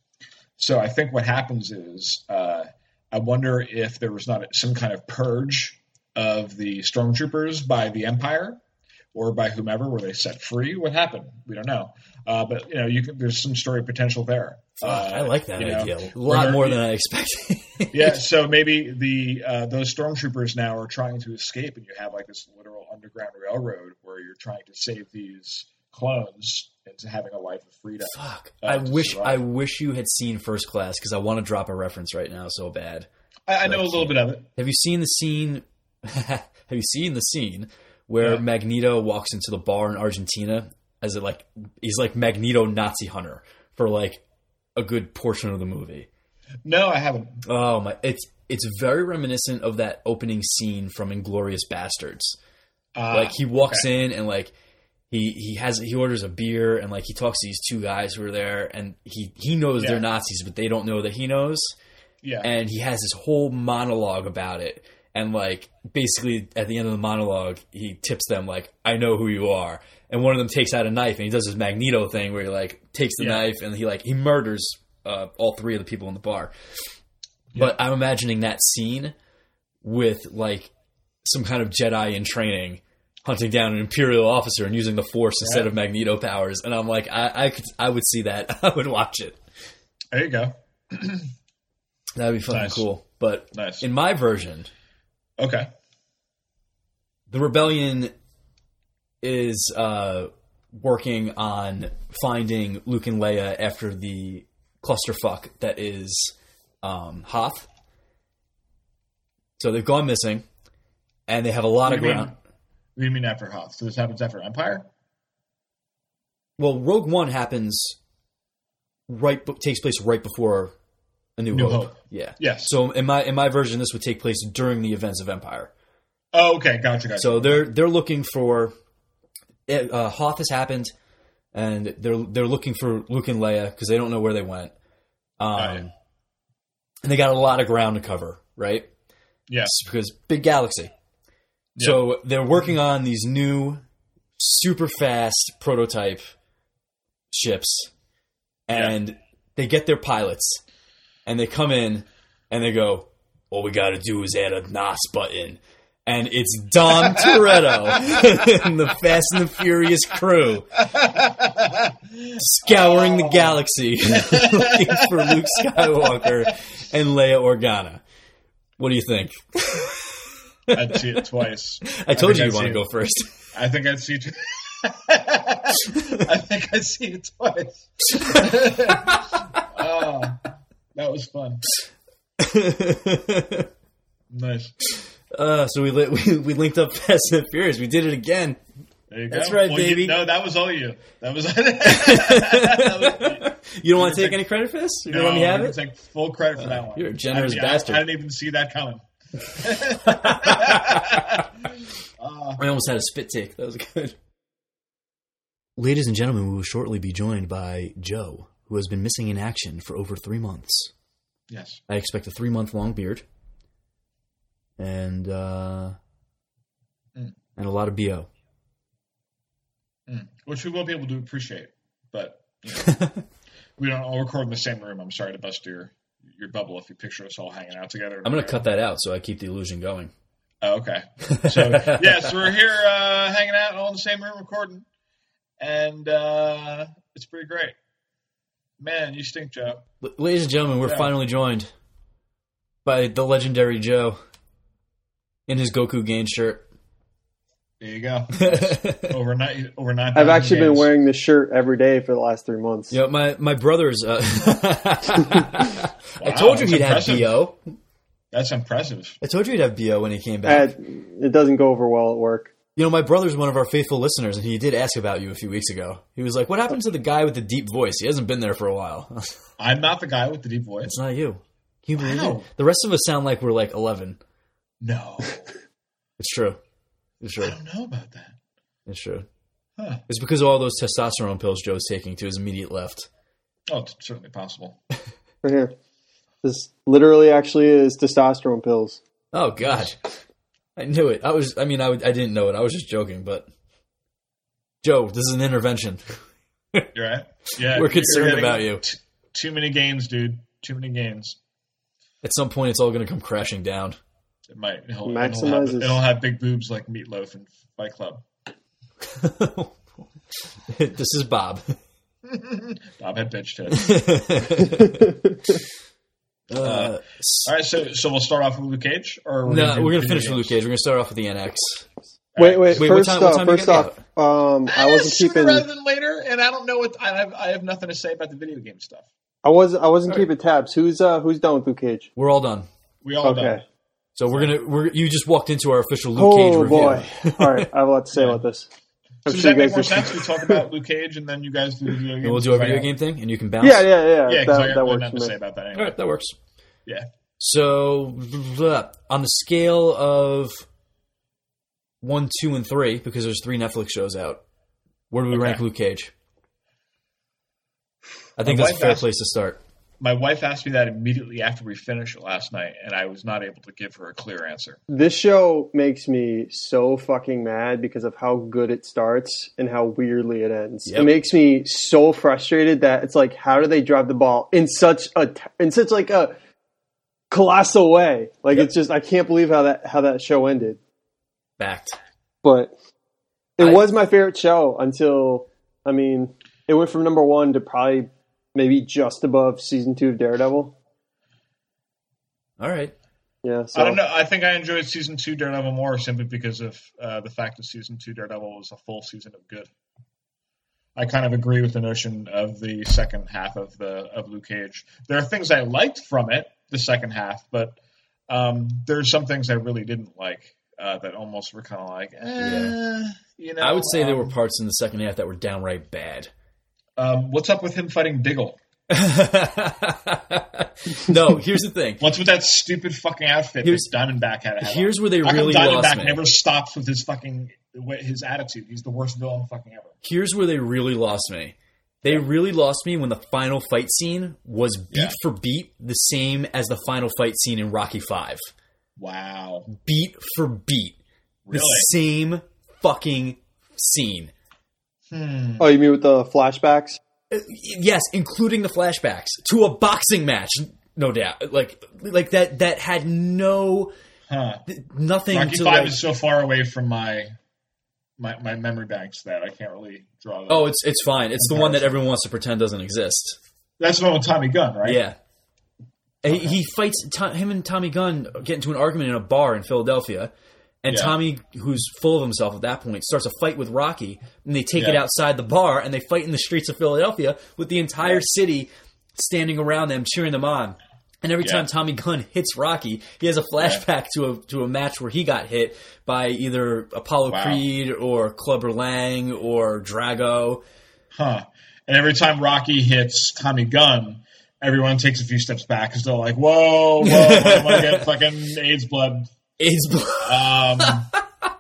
So I think what happens is, uh, I wonder if there was not some kind of purge of the stormtroopers by the Empire or by whomever, were they set free? What happened? We don't know. Uh, but you know, you can, there's some story potential there. Uh, I like that you know, idea a lot more than I expected. yeah, so maybe the uh, those stormtroopers now are trying to escape, and you have like this literal underground railroad where you're trying to save these clones into having a life of freedom. Fuck. Uh, I wish survive. I wish you had seen First Class because I want to drop a reference right now so bad. I, I know a little bit of it. Have you seen the scene? have you seen the scene where Yeah. Magneto walks into the bar in Argentina as it like he's like Magneto Nazi hunter for like a good portion of the movie. No, I haven't. Oh my! It's it's very reminiscent of that opening scene from Inglourious Basterds. Uh, like he walks in and like he he has he orders a beer and like he talks to these two guys who are there and he he knows Yeah. they're Nazis but they don't know that he knows yeah, and he has this whole monologue about it and like basically at the end of the monologue he tips them like I know who you are and one of them takes out a knife and he does this Magneto thing where he like takes the Yeah. knife and he like he murders uh, all three of the people in the bar but I'm imagining that scene with like some kind of Jedi in training hunting down an Imperial officer and using the Force instead of Magneto powers, and I'm like, I, I could, I would see that. I would watch it. there you go. That'd be fucking Nice. cool. But Nice. in my version, Okay. the rebellion is uh, working on finding Luke and Leia after the clusterfuck that is um, Hoth. So they've gone missing, and they have a lot What of ground. mean? What do you mean after Hoth? So this happens after Empire? Well, Rogue One happens right takes place right before A New, New Hope. Hope. Yeah. Yes. So in my in my version, this would take place during the events of Empire. Oh, okay. Gotcha. Gotcha. So they're they're looking for uh, Hoth has happened, and they're they're looking for Luke and Leia because they don't know where they went. Um, Right. and they got a lot of ground to cover, right? yeah. Because big galaxy. So they're working on these new, super fast prototype ships, and they get their pilots, and they come in, and they go, "All we got to do is add a NOS button." And it's Dom Toretto and the Fast and the Furious crew scouring the galaxy looking for Luke Skywalker and Leia Organa. What do you think? I'd see it twice. I told you you want to go first. I think I'd see. It. I think I'd see it twice. That was fun. Nice. uh, so we, li- we we linked up Fast and Furious. We did it again. There you go. That's right, Well, you- baby. no, that was all you. That was. that was You don't want to You're take any credit for this? You no, don't let me have it? Take full credit for that one. you're a generous I didn't- I- bastard. I, didn't even see that coming. Uh, I almost had a spit take. That was good. Ladies and gentlemen, we will shortly be joined by Joe, who has been missing in action for over three months. yes. I expect a three month long beard. And uh Mm. and a lot of BO. Mm. Which we will be able to appreciate, but you know, we don't all record in the same room. I'm sorry to bust your your bubble if you picture us all hanging out together. I'm gonna cut that out so I keep the illusion going. Oh, okay. So yes, we're here uh, hanging out all in the same room recording, and uh, it's pretty great. Man, you stink, Joe. L- Ladies and gentlemen, we're Yeah. finally joined by the legendary Joe in his Goku Gain shirt. There you go. over nine, over nine. I've actually been wearing this shirt every day for the last three months. you know, my my brother's. Uh, I told you he'd have impressive. bo. That's impressive. I told you he'd have bo when he came back. Uh, it doesn't go over well at work. You know, my brother's one of our faithful listeners, and he did ask about you a few weeks ago. He was like, "What happened to the guy with the deep voice? He hasn't been there for a while." I'm not the guy with the deep voice. it's not you. Can you believe Wow. it? The rest of us sound like we're like eleven. No, It's true. It's true. I don't know about that. It's true. Huh. It's because of all those testosterone pills Joe's taking to his immediate left. Oh, it's certainly possible. Right here. This literally actually is testosterone pills. Oh God, I knew it. I was. I mean, I, would- I didn't know it. I was just joking. But Joe, this is an intervention. You're right. Yeah, We're concerned about you. t- too many games, dude. Too many games. At some point, it's all going to come crashing down. It might. It'll, it'll, have, it'll have big boobs like Meatloaf and Fight Club. this is Bob. Bob had bitch tits. Uh, All right, so so we'll start off with Luke Cage, or no, gonna we're going to video finish with Luke? Cage. We're going to start off with the NX. Wait, wait. Wait, what first time- what off, time first off, um, I wasn't keeping. rather than later, and I don't know what I have. I have nothing to say about the video game stuff. I was I wasn't All right. keeping tabs. Who's uh who's done with Luke Cage? We're all done. We all Okay. know. So we're gonna we're you just walked into our official Luke Oh Cage review. Oh boy! All right, I have a lot to say about this. So I'm does that you make more are- sense? We talk about Luke Cage, and then you guys do the video game. And we'll do a video game thing, and you can bounce. Yeah, yeah, yeah. Yeah, because I that, got that really works nothing to say about that. Anyway. right, that works. Yeah. So blah, on the scale of one, two, and three, because there's three Netflix shows out, where do we Okay. rank Luke Cage? I think My that's a fair asked- place to start. My wife asked me that immediately after we finished it last night, and I was not able to give her a clear answer. This show makes me so fucking mad because of how good it starts and how weirdly it ends. Yep. It makes me so frustrated that it's like, how do they drive the ball in such a in such like a colossal way? Like Yep. it's just I can't believe how that how that show ended. Backed. But it I- was my favorite show until I mean, it went from number one to probably maybe just above season two of Daredevil. All right. Yeah, so I don't know. I think I enjoyed season two Daredevil more simply because of uh, the fact that season two Daredevil was a full season of good. I kind of agree with the notion of the second half of the of Luke Cage. There are things I liked from it, the second half, but um, there's some things I really didn't like uh, that almost were kind of like, eh, Yeah. you know. I would say there were um, parts in the second half that were downright bad. Um, what's up with him fighting Diggle? no, here's the thing. What's with that stupid fucking outfit Here's- that Diamondback had? Here's where they How come really Diamondback lost me. never stops with his fucking his attitude. He's the worst villain fucking ever. Here's where they really lost me. They really lost me when the final fight scene was beat Yeah. for beat the same as the final fight scene in Rocky Five. Wow. Beat for beat. Really? The same fucking scene. Hmm. Oh, you mean with the flashbacks? Uh, yes, including the flashbacks to a boxing match, no doubt. Like like that that had no Huh. nothing Rocky to Five like, is so far away from my my, my memory banks that I can't really draw. That. Oh, it's it's fine. It's the one that everyone wants to pretend doesn't exist. that's the one with Tommy Gunn, right? Yeah. He, he fights him and Tommy Gunn get into an argument in a bar in Philadelphia, and Yeah. Tommy, who's full of himself at that point, starts a fight with Rocky, and they take it outside the bar and they fight in the streets of Philadelphia with the entire city standing around them cheering them on. And every Yeah. time Tommy Gunn hits Rocky, he has a flashback to a to a match where he got hit by either Apollo Wow. Creed or Clubber Lang or Drago. Huh. And every time Rocky hits Tommy Gunn, everyone takes a few steps back because they're like, "Whoa, whoa, I want to get fucking AIDS blood." Blood. Um,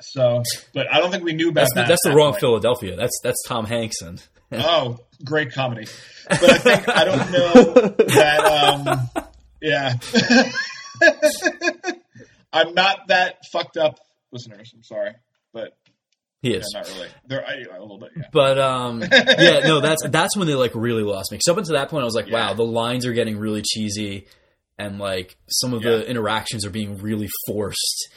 so, but I don't think we knew about That's, the, that. that's the at that wrong point. Philadelphia. That's that's Tom Hanks and Oh, great comedy. But I think I don't know that. Um, yeah, I'm not that fucked up, listeners. I'm sorry, but he yeah, is. not really. There, I, a little bit. Yeah. But um, yeah, no, that's that's when they like really lost me. Because up until that point, I was like, Yeah. wow, the lines are getting really cheesy, and like some of the interactions are being really forced,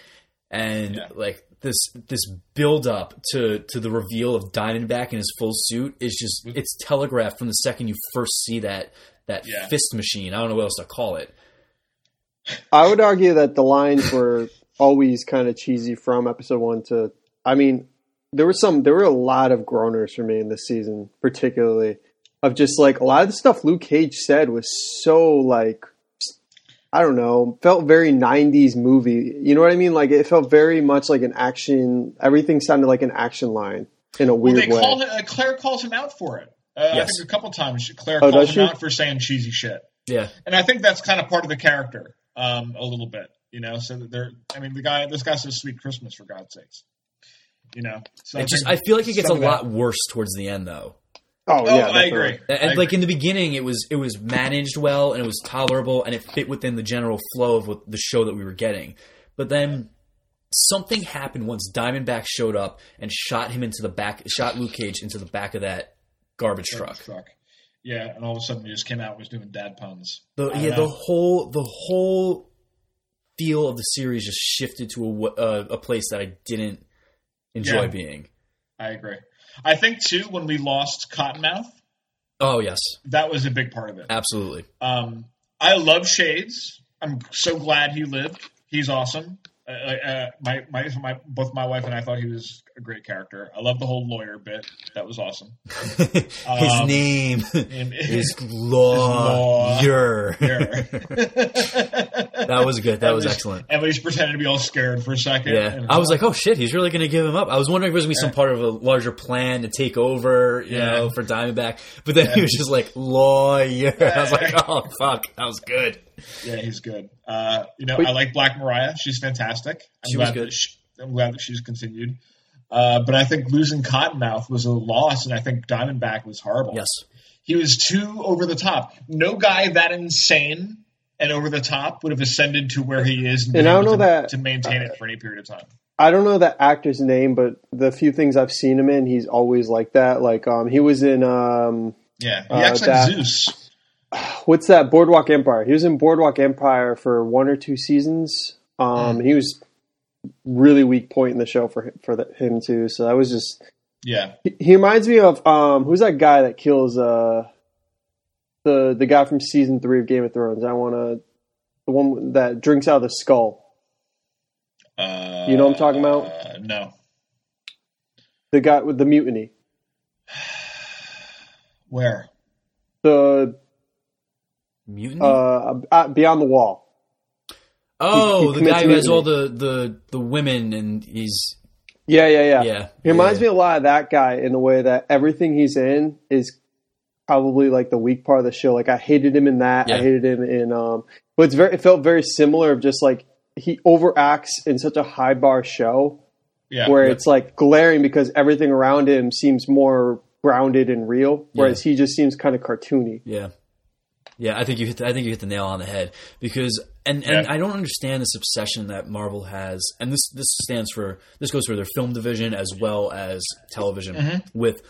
and Yeah. like this this build up to to the reveal of Diamondback in his full suit is just mm-hmm. it's telegraphed from the second you first see that that Yeah. fist machine. I don't know what else to call it. I would argue that the lines were always kind of cheesy from episode one to. I mean, there were some. There were a lot of groaners for me in this season, particularly of just like a lot of the stuff Luke Cage said was so like. I don't know. Felt very '90s movie. You know what I mean? Like it felt very much like an action. Everything sounded like an action line in a Well, weird they way. call him, uh, Claire calls him out for it. Uh, I think a couple times Claire Oh, calls him she? out for saying cheesy shit, Yeah, and I think that's kind of part of the character, um, a little bit. You know, so that they're. I mean, the guy. This guy says "Sweet Christmas" for God's sakes. You know, so it just I feel like it gets a some that- lot worse towards the end though. Oh, Oh, yeah, I agree. And, I like agree. in the beginning, it was it was managed well and it was tolerable and it fit within the general flow of what the show that we were getting. But then something happened once Diamondback showed up and shot him into the back, shot Luke Cage into the back of that garbage truck. truck. Yeah, and all of a sudden he just came out and was doing dad puns. The, yeah, know. the whole the whole feel of the series just shifted to a, w- uh, a place that I didn't enjoy Yeah. being. I agree. I think too when we lost Cottonmouth, Oh yes, that was a big part of it. absolutely. Um, I love Shades. I'm so glad he lived. He's awesome. Uh, uh, my, my my both my wife and I thought he was a great character. I love the whole lawyer bit. That was awesome. His Um, name And- is Lawyer. that was good. That was excellent. Emily's pretending to be all scared for a second. Yeah, and- I was like, "Oh shit, he's really going to give him up." I was wondering if it was going to be some part of a larger plan to take over, you Yeah. know, for Diamondback. But then he was just like, "Lawyer." I was like, "Oh fuck, that was good." Yeah, he's good. Uh, you know, Wait. I like Black Mariah. She's fantastic. I'm She was glad good. That she, I'm glad that she's continued. Uh, but I think losing Cottonmouth was a loss, and I think Diamondback was horrible. Yes, He was too over the top. No guy that insane and over the top would have ascended to where he is and, And I don't know to, that- to maintain it for any period of time. I don't know that actor's name, but the few things I've seen him in, he's always like that. Like um, he was in um, Yeah, he Uh, acts like that- Zeus. what's that? Boardwalk Empire. He was in Boardwalk Empire for one or two seasons. Um, he was really weak point in the show for him, for the, him too. So that was just. Yeah, He, he reminds me of um, who's that guy that kills uh, the the guy from season three of Game of Thrones. I want to the one that drinks out of the skull. uh, You know what I'm talking about? Uh, no, The guy with the mutiny. where? The mutiny. uh, uh, Beyond the Wall. oh, he the guy who has all the the the women, and he's Yeah, yeah, yeah. yeah. He reminds yeah. me a lot of that guy in the way that everything he's in is probably like the weak part of the show. Like I hated him in that. I hated him in um but it's very it felt very similar of just like he overacts in such a high bar show Yeah, where Yep. it's like glaring because everything around him seems more grounded and real, whereas he just seems kind of cartoony. Yeah. Yeah, I think you hit. The, I think you hit the nail on the head because, and and Yeah. I don't understand this obsession that Marvel has, and this this stands for this goes for their film division as well as television Mm-hmm. with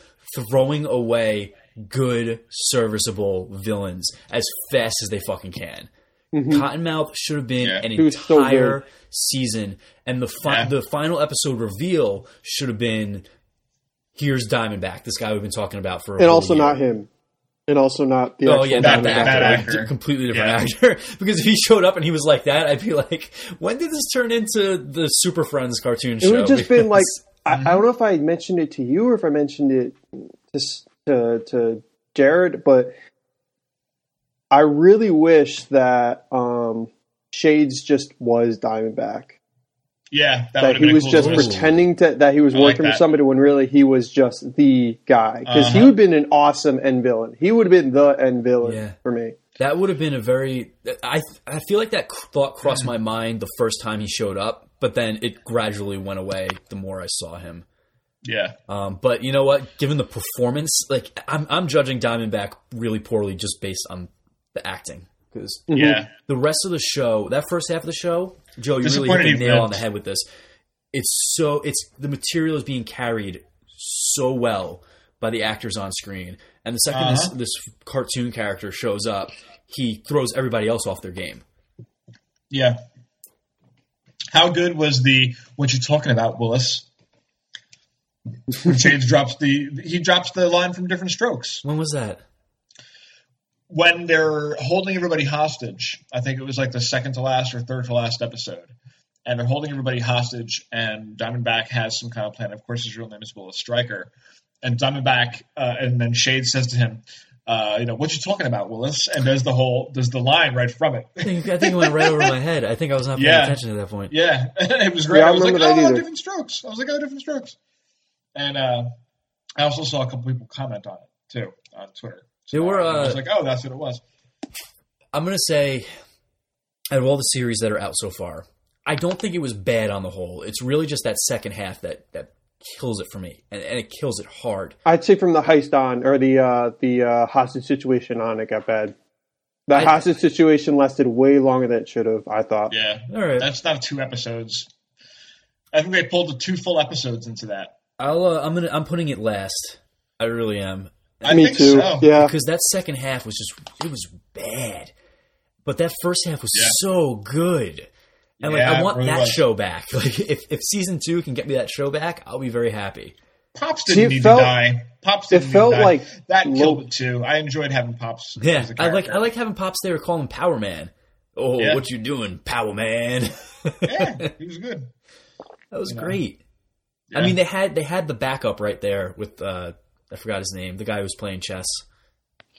throwing away good serviceable villains as fast as they fucking can. Cottonmouth should have been Yeah. an He was so entire season, and the fi- Yeah. the final episode reveal should have been here's Diamondback, this guy we've been talking about for a And also year. not him. And also not the Oh yeah, That- not the that- actor, that actor. completely different Yeah. actor. because if he showed up and he was like that, I'd be like, when did this turn into the Super Friends cartoon It show? would have just been like I, I don't know if I mentioned it to you or if I mentioned it to to, to Jared, but I really wish that um, Shades just was Diamondback. Yeah, that, That, would he been was cool just twist. pretending to that he was I like working for somebody when really he was just the guy because he Uh-huh. would have been an awesome end villain. He would have been the end villain Yeah. for me. that would have been a very. I I feel like that thought crossed Mm-hmm. my mind the first time he showed up, but then it gradually went away the more I saw him. Yeah, Um, but you know what? Given the performance, like I'm, I'm judging Diamondback really poorly just based on the acting because yeah, the rest of the show, that first half of the show, Joe, you really hit the nail on the head with this. It's so it's the material is being carried so well by the actors on screen, and the 2nd Uh-huh. this, this cartoon character shows up, he throws everybody else off their game. yeah. How good was the what you talking about, Willis? Shades drops the he drops the line from Diff'rent Strokes. When was that? When they're holding everybody hostage, I think it was like the second to last or third to last episode, and they're holding everybody hostage, and Diamondback has some kind of plan. Of course, his real name is Willis Stryker, and Diamondback, uh, and then Shade says to him, uh, "You know what you talking about, Willis?" And does the whole does the line right from it. I think, I think it went right over my head. I think I was not paying Yeah. attention at that point. Yeah, it was great. Yeah, I I was like, remember that "Oh, either. Diff'rent Strokes." I was like, "Oh, Diff'rent Strokes," and uh, I also saw a couple people comment on it too on Twitter. So There were, I was uh, like, "Oh, that's what it was." I'm gonna say, out of all the series that are out so far, I don't think it was bad on the whole. It's really just that second half that that kills it for me, and, and it kills it hard. I'd say from the heist on or the uh, the uh, hostage situation on, it got bad. The I- hostage situation lasted way longer than it should have. I thought. Yeah, All right, That's not two episodes. I think they pulled the two full episodes into that. I'll uh, I'm gonna I'm putting it last. I really am I Me think too. so. Yeah. because that second half was just it was bad, but that first half was Yeah. so good. And like I want really that was. show back. Like if, if season two can get me that show back, I'll be very happy. Pops didn't it need felt- to die. Pops it didn't need felt to die. like that low- killed it too. I enjoyed having Pops. Yeah, as a I like. I like having Pops there call him Power Man. Oh, Yeah. what you doing, Power Man? Yeah, he was good. that was You know. great. I mean, they had they had the backup right there with uh, I forgot his name, the guy who was playing chess,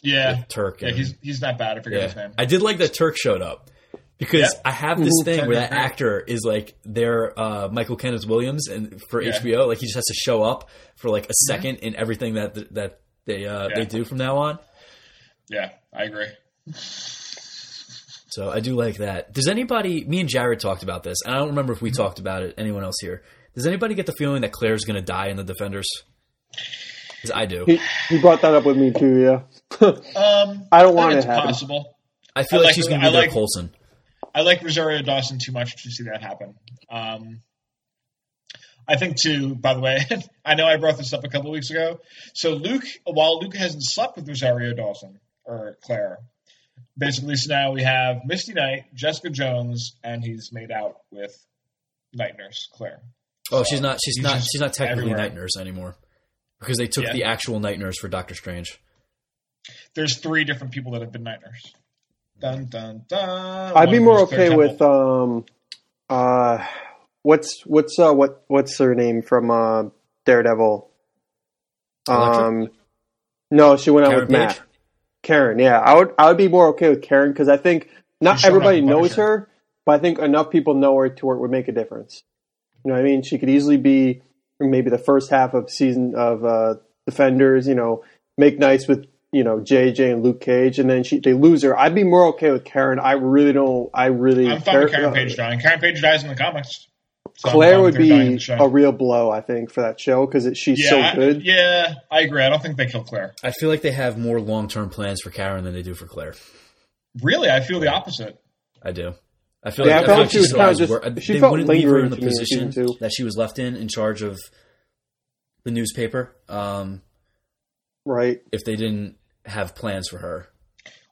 yeah, with Turk. yeah, and- he's he's not bad. I forget his name. I did like that Turk showed up because Yeah. I have this Mhm. thing Turk where is that actor is like their uh, Michael Kenneth Williams, and for Yeah. HBO, like he just has to show up for like a 2nd in everything that that they uh, Yeah. they do from now on. Yeah, I agree. So I do like that. Does anybody? Me and Jared talked about this, and I don't remember if we talked about it. Anyone else here? Does anybody get the feeling that Claire's going to die in the Defenders? Because I do. He, he brought that up with me too. Yeah, Um, I don't want think it it's to happen. possible. I feel I like, like- she's going to be like- Coulson. I like Rosario Dawson too much to see that happen. Um, I think too. By the way, I know I brought this up a couple weeks ago. So Luke, while Luke hasn't slept with Rosario Dawson or Claire, basically, so now we have Misty Knight, Jessica Jones, and he's made out with Night Nurse Claire. Oh, So she's not. She's not. She's not technically everywhere. night nurse anymore because they took Yeah. the actual night nurse for Doctor Strange. There's three different people that have been Night Nurse. Dun dun dun. I'd be more okay with um, uh, what's what's uh what what's her name from uh Daredevil? Elektra? Um, no, she went out Karen with Matt. Page? Karen, yeah, I would I would be more okay with Karen because I think not everybody knows her, but I think enough people know her to where it would make a difference. You know what I mean? She could easily be maybe the first half of season of uh, Defenders. You know, make nice with you know JJ and Luke Cage, and then she they lose her. I'd be more okay with Karen. I really don't. I really I'm fine with Karen- Karen Page dying. Karen Page dies in the comics. So Claire would with her dying in be a real blow, I think, for that show because she's yeah, so I- good. yeah, I agree. I don't think they kill Claire. I feel like they have more long term plans for Karen than they do for Claire. Really, I feel the opposite. I do. I feel Yeah, like, I felt like she was kinda just- work- she they felt wouldn't leave her in the to me in position that she was left in, in charge of the newspaper, um, Right? if they didn't have plans for her.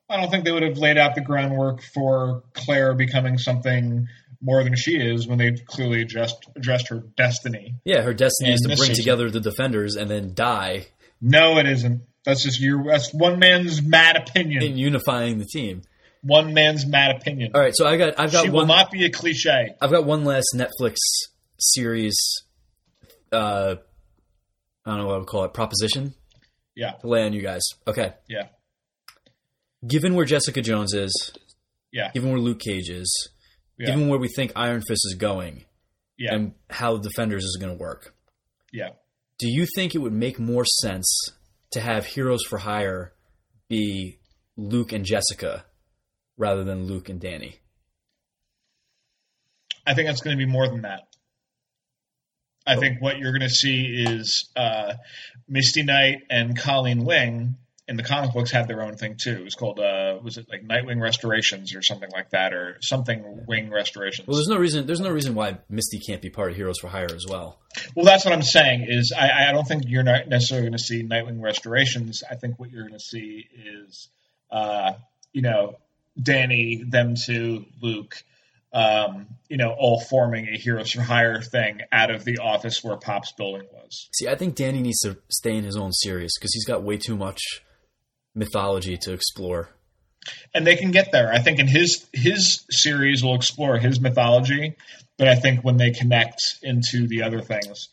I don't think they would have laid out the groundwork for Claire becoming something more than she is when they clearly just addressed her destiny. Yeah, her destiny is to bring season- together the defenders and then die No, it isn't. That's just your. That's one man's mad opinion. in unifying the team. One man's mad opinion. All right, so I got I've got she will not be a cliche. I've got one last Netflix series. Uh, I don't know what I would call it. Proposition Yeah, to lay on you guys. Okay, yeah, given where Jessica Jones is, yeah, given where Luke Cage is, yeah, given where we think Iron Fist is going, yeah, and how Defenders is going to work, yeah. do you think it would make more sense to have Heroes for Hire be Luke and Jessica rather than Luke and Danny? I think that's going to be more than that. I think what you're going to see is uh, Misty Knight and Colleen Wing in the comic books had their own thing too. It was called uh, was it like Nightwing Restorations or something like that, or something Wing Restorations. Well, there's no reason. There's no reason why Misty can't be part of Heroes for Hire as well. Well, that's what I'm saying. Is I, I don't think you're not necessarily going to see Nightwing restorations. I think what you're going to see is, uh, you know, Danny, them two, Luke, um, you know, all forming a Heroes for Hire thing out of the office where Pop's building was. See, I think Danny needs to stay in his own series because he's got way too much mythology to explore. And they can get there. I think in his his series will explore his mythology, but I think when they connect into the other things,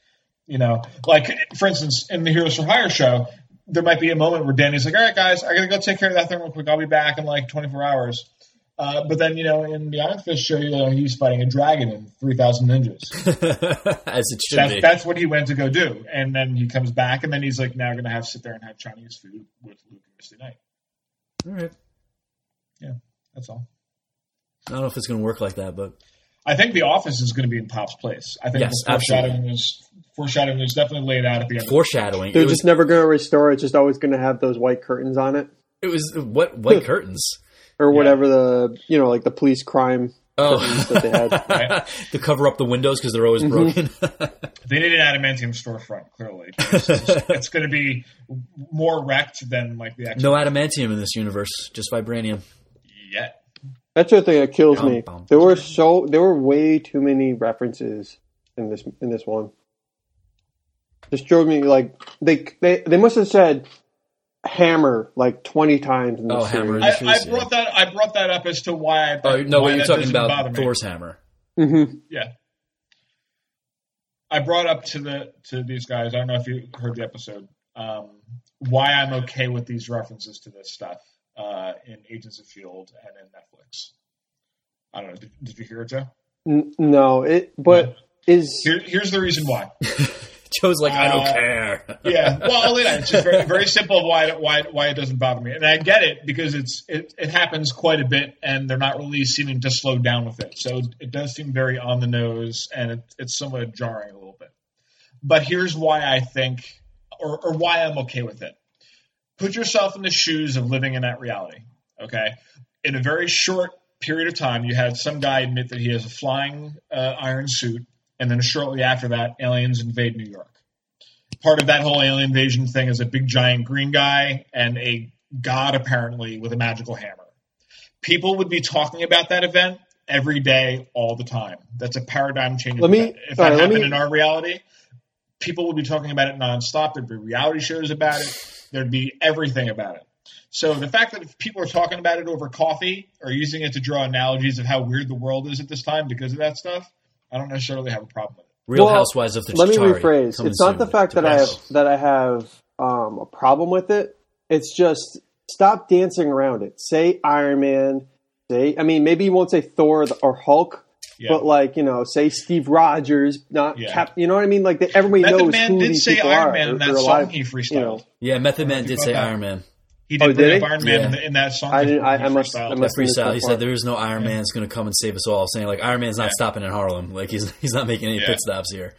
you know, like for instance, in the Heroes for Hire show, there might be a moment where Danny's like, "All right, guys, I gotta go take care of that thing real quick. I'll be back in like 24 hours." Uh, but then, you know, in the Iron Fist show, you know, he's fighting a dragon and 3,000 ninjas. As it should That's, be. that's what he went to go do. And then he comes back, and then he's like, now going to have to sit there and have Chinese food with Luke and Misty Knight. All right. Yeah, that's all. I don't know if it's going to work like that, but I think the office is going to be in Pop's place. I think Yes, the foreshadowing is foreshadowing is definitely laid out at the end. foreshadowing. They're was, just never going to restore it. It's just always going to have those white curtains on it, it was what white curtains. or whatever the you know like the police crime. Oh, that they had. Right. to cover up the windows because they're always mm-hmm. broken. They need an adamantium storefront. Clearly, it's, just- it's going to be more wrecked than like the X. no adamantium in this universe, just vibranium. yet. That's the thing that kills Bum, me. bum. There were so there were way too many references in this in this one. Just drove me like they they they must have said Hammer like twenty times in the Oh, Hammer. I, I brought that. I brought that up as to why. I, Oh no, why what you're talking doesn't about me. Thor's hammer. hmm Yeah. I brought up to the to these guys. I don't know if you heard the episode. Um, why I'm okay with these references to this stuff uh, in Agents of Shield and in Netflix. I don't know. Did, did you hear it, Joe? N- no, it but is Here, here's the reason why. Joe's like, I don't Uh, care. Yeah, well, you know, it's just very, very simple why why why it doesn't bother me, and I get it because it's it, it happens quite a bit, and they're not really seeming to slow down with it. So it does seem very on the nose, and it, it's somewhat jarring a little bit. But here's why I think, or, or why I'm okay with it. Put yourself in the shoes of living in that reality. Okay, in a very short period of time, you had some guy admit that he has a flying uh, iron suit, and then shortly after that, aliens invade New York part of that whole alien invasion thing is a big giant green guy and a god apparently with a magical hammer. People would be talking about that event every day, all the time. That's a paradigm change. Let me- If that happened me- in our reality, people would be talking about it nonstop. There'd be reality shows about it. There'd be everything about it. So the fact that people are talking about it over coffee or using it to draw analogies of how weird the world is at this time because of that stuff, I don't necessarily have a problem with it. Real Well, Housewives of the let me rephrase. It's not the fact to that I have that I have um, a problem with it. It's just stop dancing around it. Say Iron Man. Say I mean maybe you won't say Thor or Hulk, Yeah. but like you know say Steve Rogers, not Yeah. Cap. You know what I mean? Like they, everybody Method knows Man who did these say people Iron are. Man in or- that or a song he freestyled. you know. Yeah, Method Man did say that. Iron Man. He Oh, did did he? Iron Man Yeah. in, the, in that song. I didn't- I- He I must- I must- freestyle. He said there is no Iron Man's going to come and save us all. Saying like Iron Man's not Yeah. stopping in Harlem. Like he's he's not making any Yeah. pit stops here.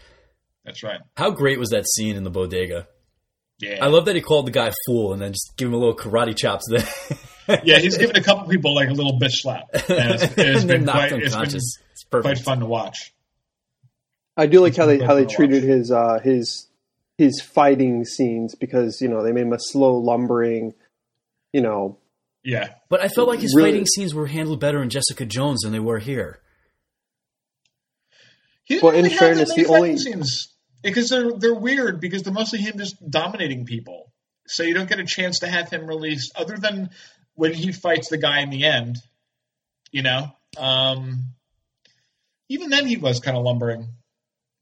That's right. How great was that scene in the bodega? Yeah. I love that he called the guy fool and then just give him a little karate chops there. yeah, he's given a couple people like a little bitch slap. And it's, it's and been quite, it's been unconscious. It's quite fun to watch. I do like how they how they treated watch. his uh, his his fighting scenes because you know they made him a slow lumbering, you know. Yeah. But I felt like his Really- fighting scenes were handled better in Jessica Jones than they were here. He Well, didn't in fairness, that many the only- scenes because they're they're weird because they're mostly him just dominating people. So you don't get a chance to have him released other than when he fights the guy in the end. You know, um, even then he was kind of lumbering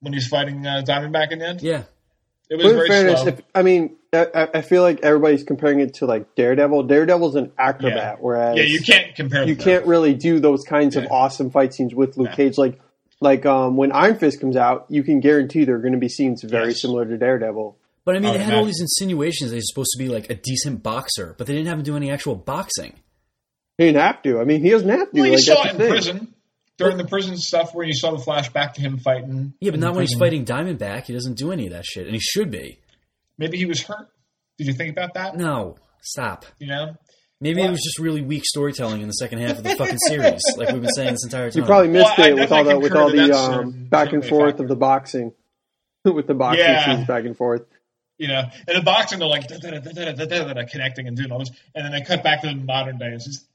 when he's fighting uh, Diamondback in the end. Yeah. It was But very fairness, slow. if, I mean, I, I- I feel like everybody's comparing it to like Daredevil. Daredevil's an acrobat, Yeah. whereas yeah, you can't compare. you them. can't really do those kinds of awesome fight scenes with Luke Yeah. Cage. Like, like um, when Iron Fist comes out, you can guarantee there are going to be scenes very Yes. similar to Daredevil. But I mean, Oh, they had all these insinuations that he's supposed to be like a decent boxer, but they didn't have him do any actual boxing. He didn't have to. I mean, he doesn't have to. Well, you like, saw it in thing. prison during the prison stuff where you saw the flashback to him fighting. Yeah, but not when he's prison. fighting Diamondback. He doesn't do any of that shit, and he should be. Maybe he was hurt. Did you think about that? No, stop. You know, Maybe it was just really weak storytelling in the second half of the fucking series, like we've been saying this entire time. You probably missed Well, it with all the with all concur the that that's um, back and forth factor. of the boxing, with the boxing Yeah. scenes back and forth you know, in the boxing, they're like da, da, da, connecting and doing all this, and then they cut back to the modern day. It's just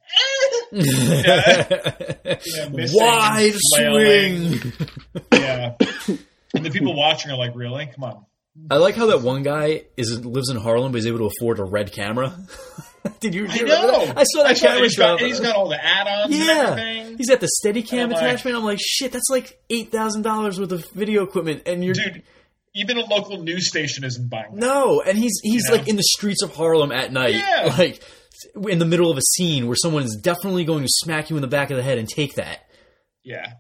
eh! wide swing. yeah, and the people watching are like, really? Come on. I like how that one guy is lives in Harlem, but he's able to afford a red camera. Did you? I know. That? I saw that I camera he's got, he's got all the add-ons. Yeah, he's got the Steadicam attachment. Like, I'm like, shit, that's like eight thousand dollars worth of video equipment, and you're. Dude, even a local news station isn't buying that. no, and he's he's You know? like in the streets of Harlem at night, Yeah. like in the middle of a scene where someone is definitely going to smack you in the back of the head and take that. Yeah,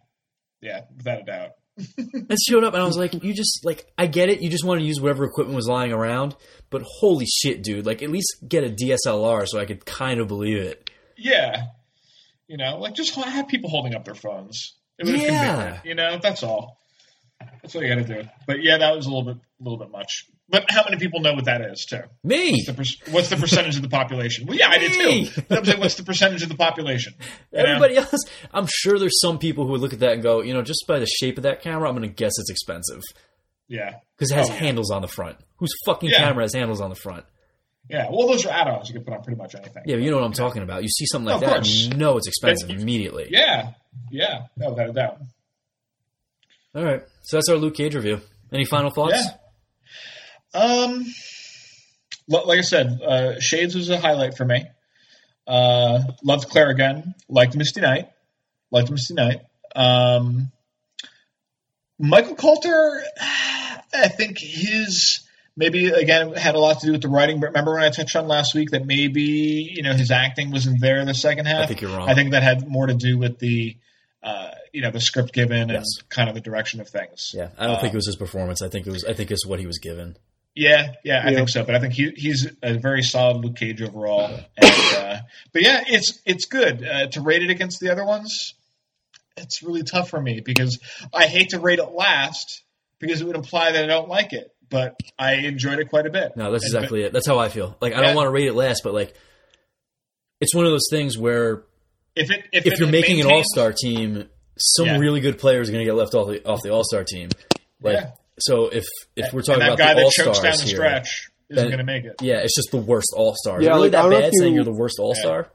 yeah, without a doubt. And showed up, and I was like, "You just like, I get it. You just want to use whatever equipment was lying around, but holy shit, dude! Like, at least get a DSLR so I could kind of believe it." Yeah, you know, like just have people holding up their phones. It would have Yeah. it, you know, that's all. That's what you got to do. But yeah, that was a little bit, a little bit much. But how many people know what that is too? Me, The per- what's the percentage of the population? Well, yeah, I did too. I'm saying, what's the percentage of the population? You know? everybody else. I'm sure there's some people who would look at that and go, you know, just by the shape of that camera, I'm going to guess it's expensive Yeah, because it has Oh, yeah. handles on the front. Whose fucking Yeah. camera has handles on the front? yeah. Well, those are add-ons. You can put on pretty much anything. Yeah, you know what I'm talking about. You see something like that, and you know it's expensive That's- immediately. yeah, yeah. No, without a doubt. All right, so that's our Luke Cage review. Any final thoughts? Yeah. Um, like I said, uh, Shades was a highlight for me. Uh, loved Claire again. Liked Misty Knight. Liked Misty Knight. Um, Michael Colter, I think his maybe again had a lot to do with the writing. But remember when I touched on last week that maybe you know his acting wasn't there in the second half. I think you're wrong. I think that had more to do with the uh, you know the script given Yes. and kind of the direction of things. Yeah, I don't think Uh, it was his performance. I think it was. I think it's what he was given. Yeah, yeah, I Yeah. think so. But I think he, he's a very solid Luke Cage overall. And, uh, but yeah, it's it's good uh, to rate it against the other ones. It's really tough for me because I hate to rate it last because it would imply that I don't like it. But I enjoyed it quite a bit. No, that's And- exactly it. That's how I feel. Like I Yeah. don't want to rate it last, but like it's one of those things where If it if, if it you're making an all star team, some Yeah. really good players are going to get left off the off the all star team. Like Yeah. so, if if we're talking about guy the that all chokes down the here, stretch isn't going to make it. yeah, it's just the worst all star. Yeah, really like, I that don't know bad if saying you- you're the worst all star?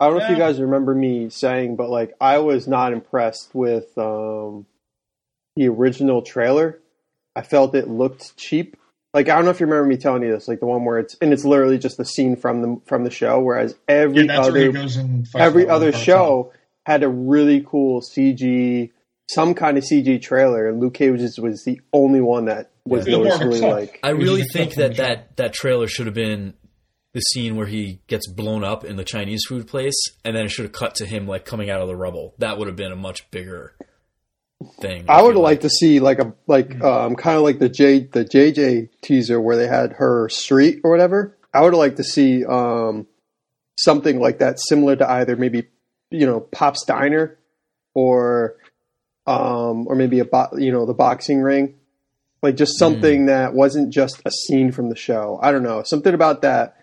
I don't know if you guys remember me saying, but like I was not impressed with um, the original trailer. I felt it looked cheap. Like I don't know if you remember me telling you this, like the one where it's and it's literally just the scene from the from the show, whereas every Yeah, that's where he other goes and fights every other cartel. show had a really cool CG, some kind of CG trailer, and Luke Cage was, was the only one that was It was more of a noticeably like. I really think that that that trailer should have been the scene where he gets blown up in the Chinese food place, and then it should have cut to him like coming out of the rubble. That would have been a much bigger thing. I would liked to see like a like um kind of like the J the JJ teaser where they had her street or whatever. I would liked to see um something like that similar to either maybe you know Pop's Diner or um or maybe a bo- you know the boxing ring. Like just something that wasn't just a scene from the show. I don't know. Something about that.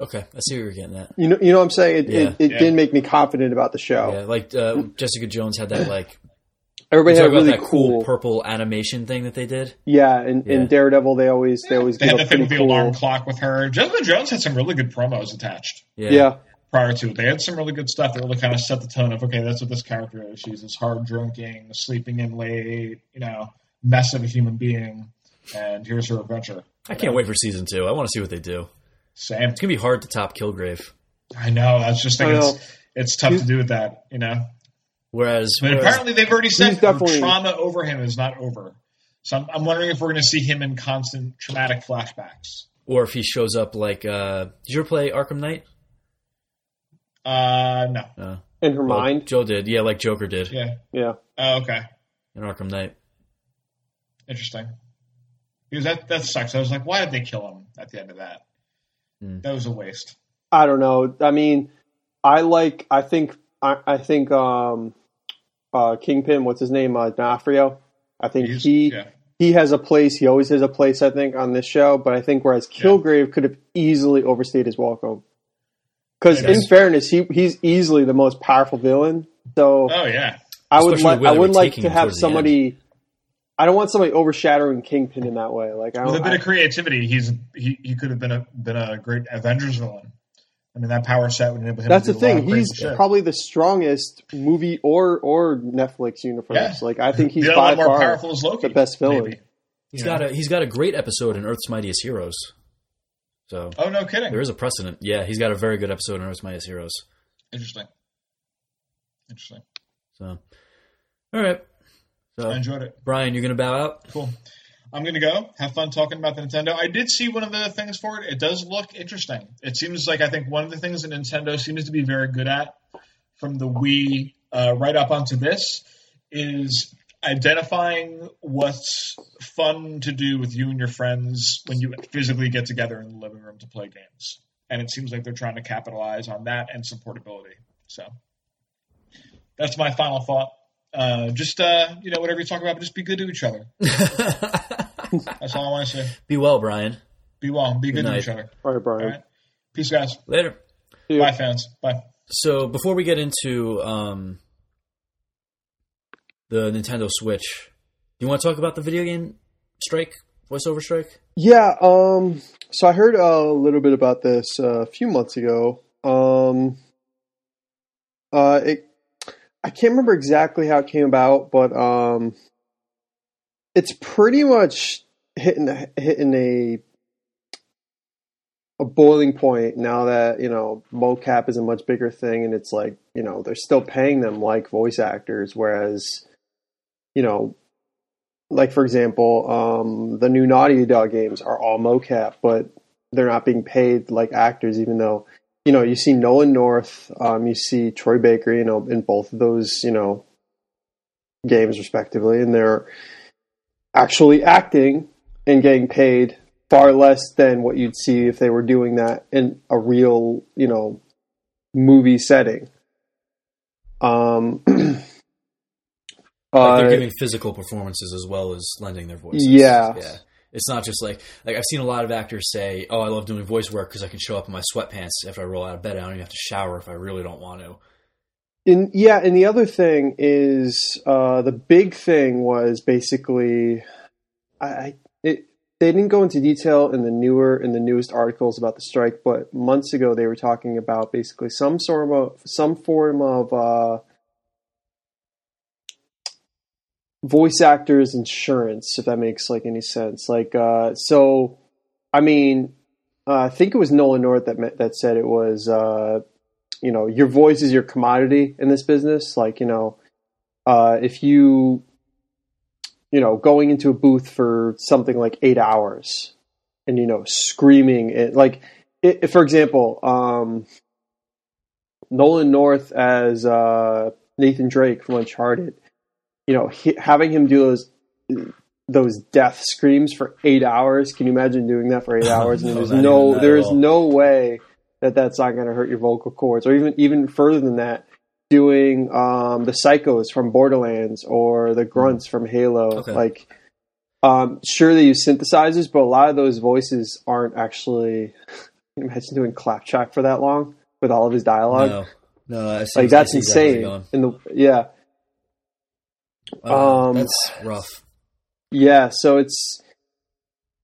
Okay, I see where you're getting at. You know you know what I'm saying? It Yeah. it, it Yeah. didn't make me confident about the show. Yeah, like uh, Jessica Jones had that like Everybody talk had a about really that cool, cool, purple animation thing that they did. yeah, and, Yeah. and Daredevil they always they always They had the thing with pretty the cool, alarm clock with her. Jessica Jones had some really good promos attached. Yeah, yeah. prior to it. They had some really good stuff that really kind of set the tone of okay, that's what this character is. She's this hard drinking, sleeping in late, you know, mess of a human being, and here's her adventure. I can't wait for season two. I want to see what they do. Same. It's gonna be hard to top Kilgrave. I know. That's just I think know. it's it's tough to do with that, you know. Whereas, But whereas apparently they've already said He's trauma over him is not over. So I'm, I'm wondering if we're going to see him in constant traumatic flashbacks. or if he shows up like, uh, did you ever play Arkham Knight? Uh, no. Uh, in her well, mind. Joe did. Yeah, like Joker did Yeah. Yeah. Oh, okay. in Arkham Knight. Interesting. Because that that sucks. I was like, why did they kill him at the end of that? Hmm. That was a waste. I don't know. I mean, I like. I think. I, I think. Um, uh, Kingpin. What's his name? Uh, D'Onofrio. I think He's- he yeah. he has a place. He always has a place. I think on this show. But I think whereas Kilgrave could have easily overstayed his welcome. Because in fairness, he he's easily the most powerful villain. So Oh yeah. I would like. I would like to have towards the somebody. I don't want somebody overshadowing Kingpin in that way. Like I With don't. a bit I- of creativity, he's he, he could have been a been a great Avengers villain. I mean, that power set would enable him. That's to the do a lot thing. of He's shit. probably the strongest movie or or Netflix universe. Yeah. Like I think he's the by other more far powerful is Loki. the best villain. maybe. He's You know? got a he's got a great episode in Earth's Mightiest Heroes. So Oh no, kidding. there is a precedent. Yeah, he's got a very good episode in Earth's Mightiest Heroes. Interesting. Interesting. So, all right. So, I enjoyed it. Brian, you're gonna bow out. Cool. I'm going to go. Have fun talking about the Nintendo. I did see one of the things for it. It does look interesting. It seems like I think one of the things that Nintendo seems to be very good at from the Wii uh, right up onto this is identifying what's fun to do with you and your friends when you physically get together in the living room to play games. And it seems like they're trying to capitalize on that and supportability. So that's my final thought. Uh, just uh, you know, whatever you talk about, just be good to each other. That's all I want to say. Be well, Brian. Be well. Be good, Good to each other. All right, Brian. All right. Peace, guys. Later. See you. Bye, fans. Bye. So before we get into um, the Nintendo Switch, do you want to talk about the video game strike, voiceover strike? Yeah. Um. So I heard a little bit about this uh, a few months ago. Um. Uh. It. I can't remember exactly how it came about, but um. It's pretty much hitting hitting a a boiling point now that you know mocap is a much bigger thing, and it's like you know they're still paying them like voice actors, whereas you know, like for example, um, the new Naughty Dog games are all mocap, but they're not being paid like actors, even though you know you see Nolan North, um, you see Troy Baker, you know, in both of those you know games respectively, and they're actually acting and getting paid far less than what you'd see if they were doing that in a real, you know, movie setting. Um, Like uh, they're giving physical performances as well as lending their voices. Yeah. yeah. It's not just like like I've seen a lot of actors say, "Oh, I love doing voice work because I can show up in my sweatpants after I roll out of bed. I don't even have to shower if I really don't want to." Yeah, and the other thing is uh, the big thing was basically, I, I it, they didn't go into detail in the newer in the newest articles about the strike, but months ago they were talking about basically some sort of some form of uh, voice actors insurance, if that makes like any sense. Like, uh, so I mean, uh, I think it was Nolan North that met, that said it was. Uh, you know your voice is your commodity in this business like you know uh, if you you know going into a booth for something like eight hours and you know screaming it like it, for example um, nolan north as uh, nathan drake from uncharted you know he, having him do those those death screams for eight hours can you imagine doing that for eight hours and No, there's no there's no way that that's not going to hurt your vocal cords, or even even further than that, doing um, the psychos from Borderlands or the grunts from Halo. Hmm. Okay. Like, um, sure they use synthesizers, but a lot of those voices aren't actually. Can you imagine doing claptrap for that long with all of his dialogue? No, no, Like that's see exactly where insane. In the yeah, Oh, Um, that's rough. Yeah, so it's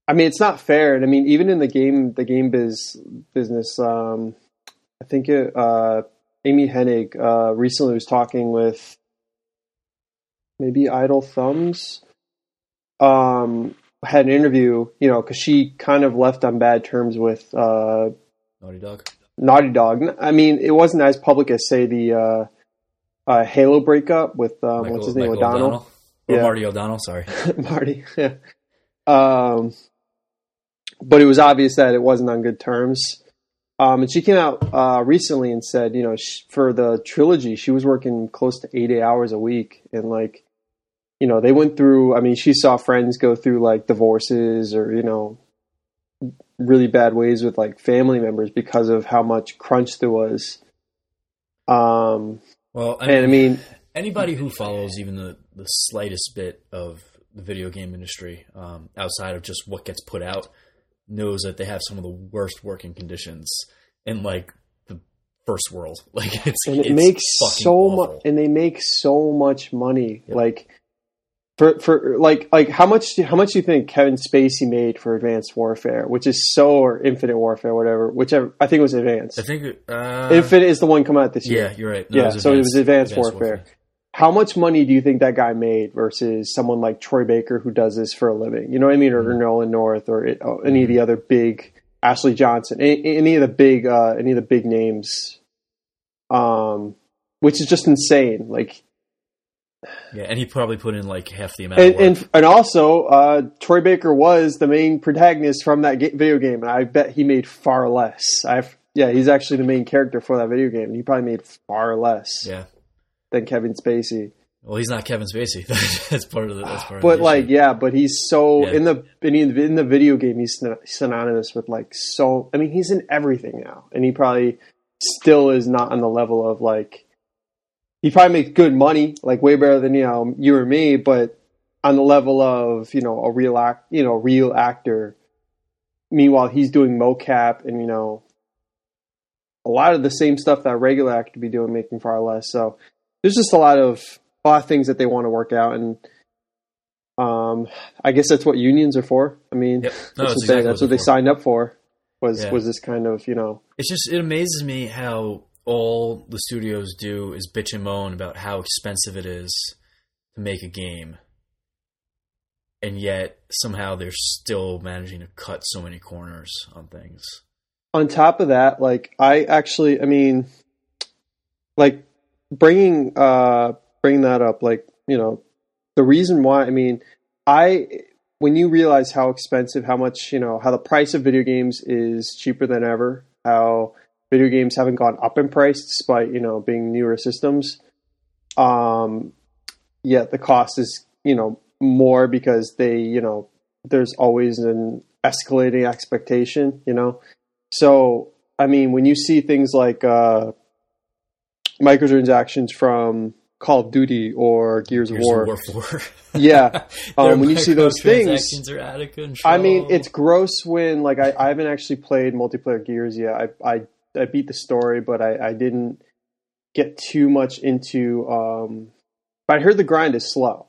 I mean it's not fair. And I mean even in the game the game biz business um I think it uh Amy Hennig uh recently was talking with maybe Idle Thumbs um had an interview, you know, cuz she kind of left on bad terms with uh Naughty Dog. Naughty Dog. I mean, it wasn't as public as say the uh Halo breakup with um Michael, what's his name Michael O'Donnell. Or Yeah. Marty O'Donnell. Sorry. Marty. Yeah. Um, but it was obvious that it wasn't on good terms. Um, and she came out uh, recently and said, you know, sh- for the trilogy, she was working close to 80 hours a week. And, like, you know, they went through, I mean, she saw friends go through, like, divorces or, you know, really bad ways with, like, family members because of how much crunch there was. Um, Well, I and I mean, anybody who follows even the, the slightest bit of the video game industry um, outside of just what gets put out knows that they have some of the worst working conditions in like the first world. Like it's and it it's makes so much and they make so much money Yep. like for for like like how much how much do you think Kevin Spacey made for Advanced Warfare which is so or Infinite Warfare whatever whichever I think it was Advanced. I think uh, Infinite is the one coming out this year. Yeah, you're right. No, yeah so it was Advanced, Warfare. how much money do you think that guy made versus someone like Troy Baker who does this for a living? You know what I mean? Or Mhm. Nolan North or it, oh, any of the other big Ashley Johnson any, any of the big uh, any of the big names. Um which is just insane. Like Yeah, and he probably put in like half the amount. and of and, and also uh, Troy Baker was the main protagonist from that ga- video game, and I bet he made far less. I've yeah, he's actually the main character for that video game, and he probably made far less yeah. than Kevin Spacey. Well, he's not Kevin Spacey. that's part of the. That's part of But the like, issue. yeah, but he's so Yeah. in the in the, video game, he's synonymous with like so. I mean, he's in everything now, and he probably still is not on the level of like. He probably makes good money, like way better than you know you or me, but on the level of you know a real act, you know, real actor. Meanwhile, he's doing mocap and you know a lot of the same stuff that a regular actor would be doing, making far less. So there's just a lot of a lot of things that they want to work out, and um, I guess that's what unions are for. I mean, Yep. No, that's, it's what, they, exactly that's what what they for. signed up for. Was Yeah. was this kind of you know It's just it amazes me how all the studios do is bitch and moan about how expensive it is to make a game, and yet somehow they're still managing to cut so many corners on things. on top of that, like I actually, I mean, like bringing uh bringing that up, like you know, the reason why, I mean, I when you realize how expensive, how much you know, how the price of video games is cheaper than ever, how video games haven't gone up in price despite you know being newer systems. Um, yet the cost is you know more because they you know there's always an escalating expectation, you know. So I mean, when you see things like uh, microtransactions from Call of Duty or Gears, Gears of War, of War 4. yeah, um, when you see those things, are out of control. I mean, it's gross when like I, I haven't actually played multiplayer Gears yet. I I, I beat the story, but I, I didn't get too much into. Um, but I heard the grind is slow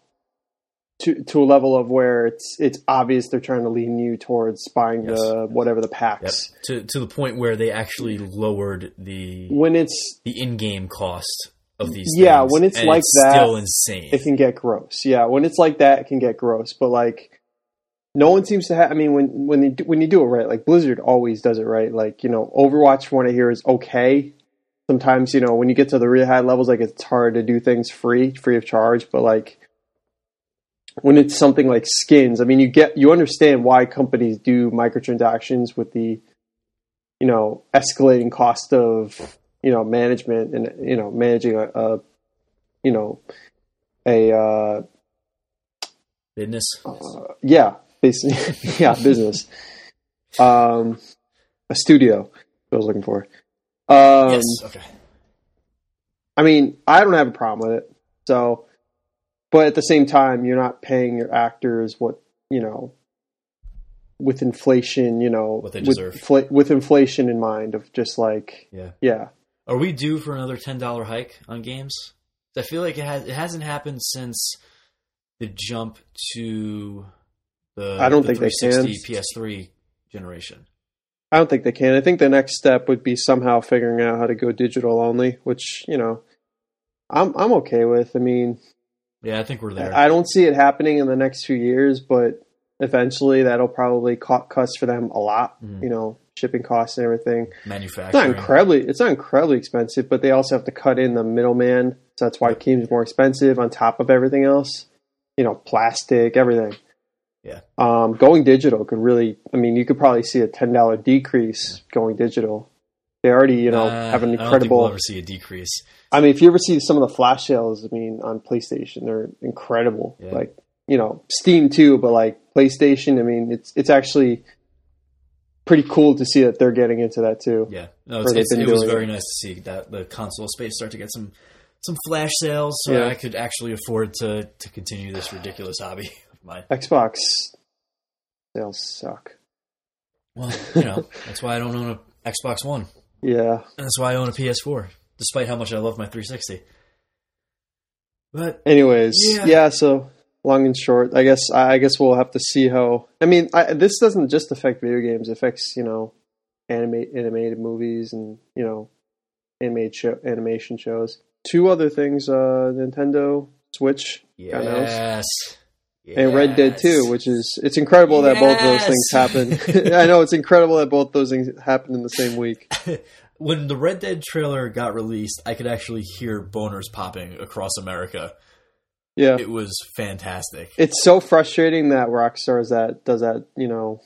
to to a level of where it's it's obvious they're trying to lean you towards buying Yes. the whatever the Yep. packs. to to the point where they actually lowered the When it's the in-game cost of these. Yeah, things, when it's like that, still insane. it can get gross. Yeah, when it's like that, it can get gross. But like, no one seems to have. I mean, when when you do, when you do it right, like Blizzard always does it right. Like you know, Overwatch, from what I hear, is okay. Sometimes you know when you get to the really high levels, like it's hard to do things free, free of charge. But like when it's something like skins, I mean, you get you understand why companies do microtransactions with the you know escalating cost of you know management and you know managing a, a you know a uh, business. uh, yeah basically yeah business um a studio I was looking for um yes. Okay. I mean I don't have a problem with it so but at the same time you're not paying your actors what you know with inflation you know What they with, deserve. with inflation in mind of just like Yeah. yeah Are we due for another ten dollar hike on games? I feel like it has. It hasn't happened since the jump to the. I don't the think they 360 PS3 generation. I don't think they can. I think the next step would be somehow figuring out how to go digital only, which you know, I'm I'm okay with. I mean, Yeah, I think we're there. I don't see it happening in the next few years, but eventually that'll probably co- cost for them a lot. Mhm. You know, shipping costs and everything. Manufacturing. It's not incredibly. It's not incredibly expensive, but they also have to cut in the middleman. So that's why games more expensive on top of everything else. You know, plastic, everything. Yeah. Um, going digital could really. I mean, you could probably see a ten dollar decrease going digital. They already, you know, Uh, have an incredible. I don't think incredible. we'll ever see a decrease. I mean, if you ever see some of the flash sales, I mean, on PlayStation, they're incredible. Yeah. Like, you know, Steam too, but like PlayStation, I mean, it's it's actually pretty cool to see that they're getting into that too. Yeah, no, it's, it's, it was very it. nice to see that the console space start to get some some flash sales, so Yeah. I could actually afford to to continue this ridiculous hobby mine. Xbox sales suck. Well, you know, that's why I don't own a Xbox One, Yeah. and that's why I own a PS4, despite how much I love my 360. But Anyways, Yeah. yeah. So long and short, I guess I guess we'll have to see how. I mean, I, this doesn't just affect video games; it affects you know, animate animated movies and you know, animated show, animation shows. Two other things: uh, Nintendo Switch got announced. Yes, and Red Dead 2, which is it's incredible that both of those things Yes. happen. I know it's incredible that both those things happened in the same week. when the Red Dead trailer got released, I could actually hear boners popping across America. Yeah. It was fantastic. It's so frustrating that Rockstar is that does that, you know,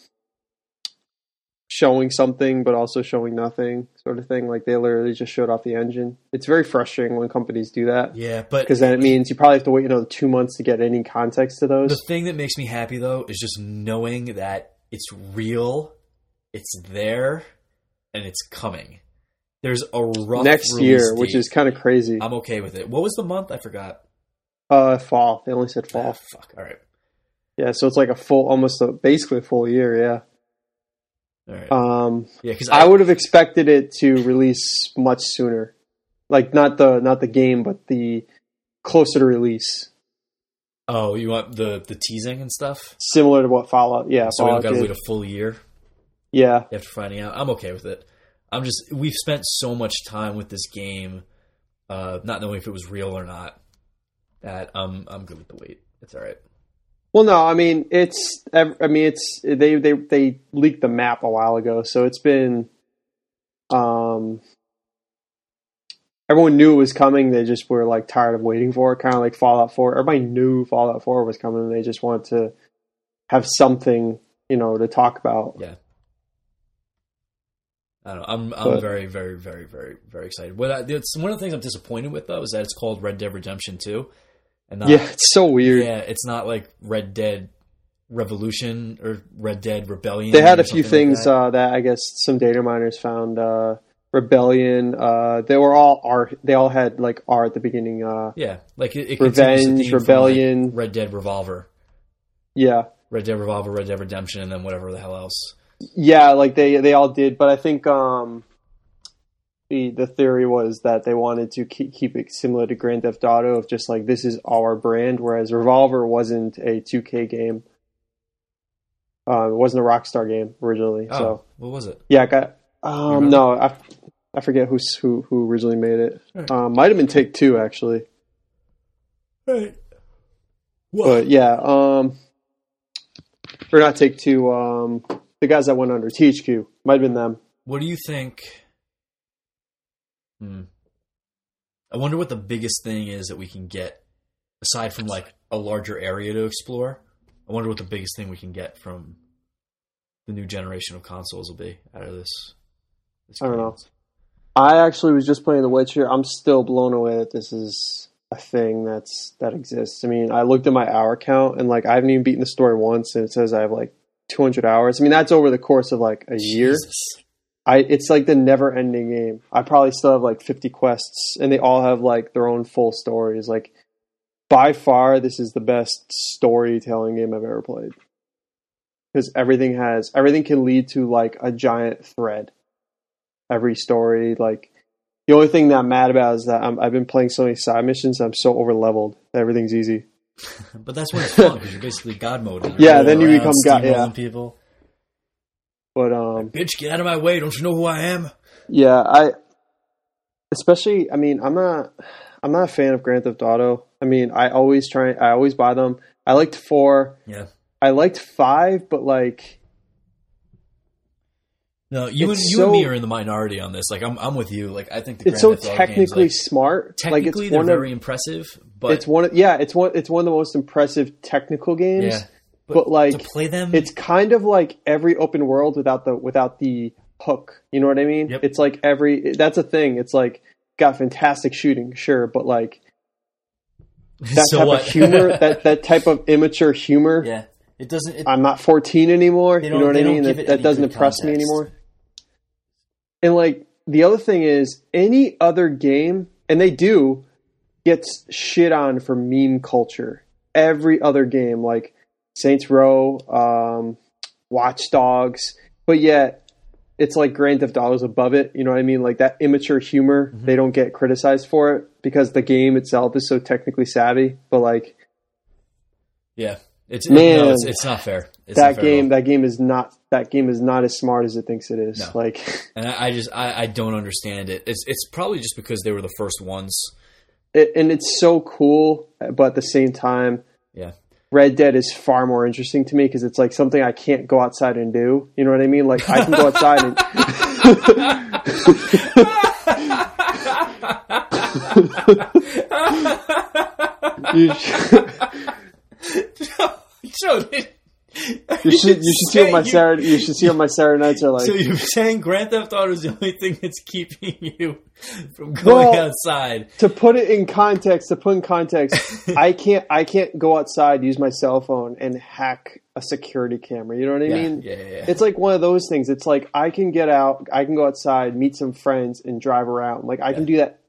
showing something but also showing nothing sort of thing. Like they literally just showed off the engine. It's very frustrating when companies do that yeah, but because then it means you probably have to wait another two months to get any context to those. The thing that makes me happy though is just knowing that it's real, it's there, and it's coming. There's a rough Next year, which is kind of crazy. I'm okay with it. What was the month? I forgot. Uh, fall. They only said Ah, fall. fuck. All right. Yeah, so it's like a full, almost a basically a full year. Yeah. Right. Um, yeah, because I would have expected it to release much sooner. Like not the not the game, but the closer to release, Oh, you want the the teasing and stuff? similar to what Fallout. Yeah, So we don't Fallout got to wait a full year yeah, after finding out. I'm okay with it. I'm just we've spent so much time with this game, uh, not knowing if it was real or not. That um, I'm good with the wait. It's all right. Well, no, I mean it's. I mean it's they they they leaked the map a while ago, so it's been Um, everyone knew it was coming. They just were like tired of waiting for it, kind of like Fallout 4. Everybody knew Fallout 4 was coming. And they just wanted to have something, you know, to talk about. Yeah. I don't know. I'm I'm But- very very very very very excited. What I, it's one of the things I'm disappointed with though is that it's called Red Dead Redemption 2, and not, Yeah, it's so weird. yeah, it's not like Red Dead Revolution or Red Dead Rebellion. They had a few something like things that. uh, that I guess some data miners found. Uh, Rebellion. Uh, they were all art. They all had like R at the beginning. Uh, yeah, like it, it Revenge, from, like, Rebellion. Red Dead Revolver, yeah, Red Dead Revolver, Red Dead Redemption, and then whatever the hell else. yeah. Like they they all did, but I think um, the the theory was that they wanted to keep, keep it similar to Grand Theft Auto of just like this is our brand, whereas Revolver wasn't a 2K game. Uh, it wasn't a Rockstar game originally. Oh, So what was it? yeah, I got. Um, no, I, I forget who's who who originally made it. Right. Um, might have been Take Two actually, Right. but yeah, um, or not Take Two. Um, the guys that went under THQ might have been them. What do you think? Hmm. I wonder what the biggest thing is that we can get aside from like a larger area to explore. I wonder what the biggest thing we can get from the new generation of consoles will be out of this. this I don't know. I actually was just playing The Witcher. I'm still blown away that this is a thing that's that exists. I mean, I looked at my hour count and like I haven't even beaten the story once, and it says I have like 200 hours. I mean, that's over the course of like a year. I it's like the never ending game. I probably still have like 50 quests, and they all have like their own full stories. Like by far, this is the best storytelling game I've ever played because everything has everything can lead to like a giant thread. Every story, like the only thing that I'm mad about is that I'm, I've been playing so many side missions. I'm so over leveled everything's easy. But that's when it's fun because you're basically God mode. Yeah, then you become God- yeah. people. But um, Bitch, get out of my way! Don't you know who I am? Yeah, I especially I mean, I'm not I'm not a fan of Grand Theft Auto. I mean, I always try I always buy them. I liked 4. Yeah. I liked 5, but like No, you and you and me are in the minority on this. Like I'm, I'm with you. Like I think the it's so Grand Theft Auto games, technically like, smart. technically like it's they're one very of impressive, but it's one of, yeah, it's one it's one of the most impressive technical games. yeah, but, like, to play them, It's kind of like every open world without the without the hook. You know what I mean? Yep. It's like every that's a thing. It's like got fantastic shooting, sure, but like that so type what? of humor, that that type of immature humor. yeah, it doesn't. It, I'm not 14 anymore. You know what I mean? That, that doesn't impress me anymore. And like the other thing is, any other game, and they do, gets shit on for meme culture. Every other game, like Saints Row, um, Watch Dogs, but yet it's like Grand Theft Auto's above it. You know what I mean? Like that immature humor, Mm-hmm. they don't get criticized for it because the game itself is so technically savvy. But like yeah, it's Man. no, it's, it's not fair. It's that not fair game that game is not that game is not as smart as it thinks it is No. like and I, I just I, I don't understand it. It's it's probably just because they were the first ones. it, and it's so cool but at the same time Yeah, red dead is far more interesting to me because it's like something i can't go outside and do. You know what i mean? Like i can go outside and you, so did, you should you should see what my Saturday you should see what my Saturday nights are like. So you're saying Grand Theft Auto is the only thing that's keeping you from going Well- outside? to put it in context, to put in context, I can't I can't go outside, use my cell phone, and hack a security camera. You know what I Yeah, mean? yeah, yeah, yeah. It's like one of those things. It's like I can get out, I can go outside, meet some friends, and drive around. Like I can do that.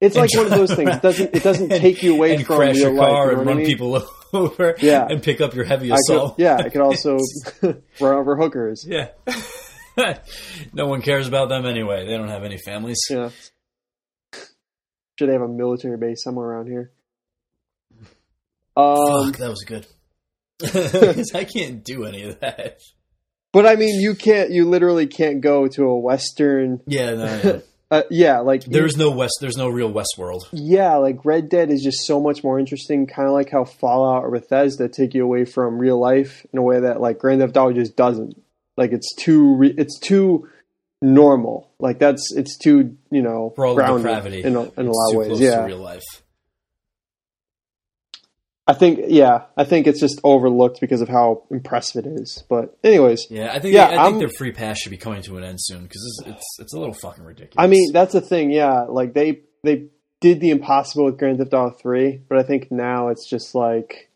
It's like one of those things. It doesn't it doesn't take you away and from crash your car life. You know and run I mean? people over. Yeah. and pick up your heavy I could, yeah, I could also run over hookers. yeah. no one cares about them anyway. They don't have any families. Yeah. Should they have a military base somewhere around here? Um, Fuck, that was good. I can't do any of that. but I mean, you can't. You literally can't go to a Western. Yeah, no, no. Uh, yeah, like there's no west. There's no real Westworld. Yeah, like Red Dead is just so much more interesting, kind of like how Fallout or Bethesda take you away from real life in a way that like Grand Theft Auto just doesn't. Like it's too, re- it's too normal. Like that's it's too you know For all the grounded depravity, in a, in a lot of ways. Yeah, to real life. I think yeah, I think it's just overlooked because of how impressive it is. But anyways, Yeah, I think Yeah, I think I'm- their free pass should be coming to an end soon because it's, it's it's a little fucking ridiculous. I mean that's the thing. Yeah, like they they did the impossible with Grand Theft Auto Three, but I think now it's just like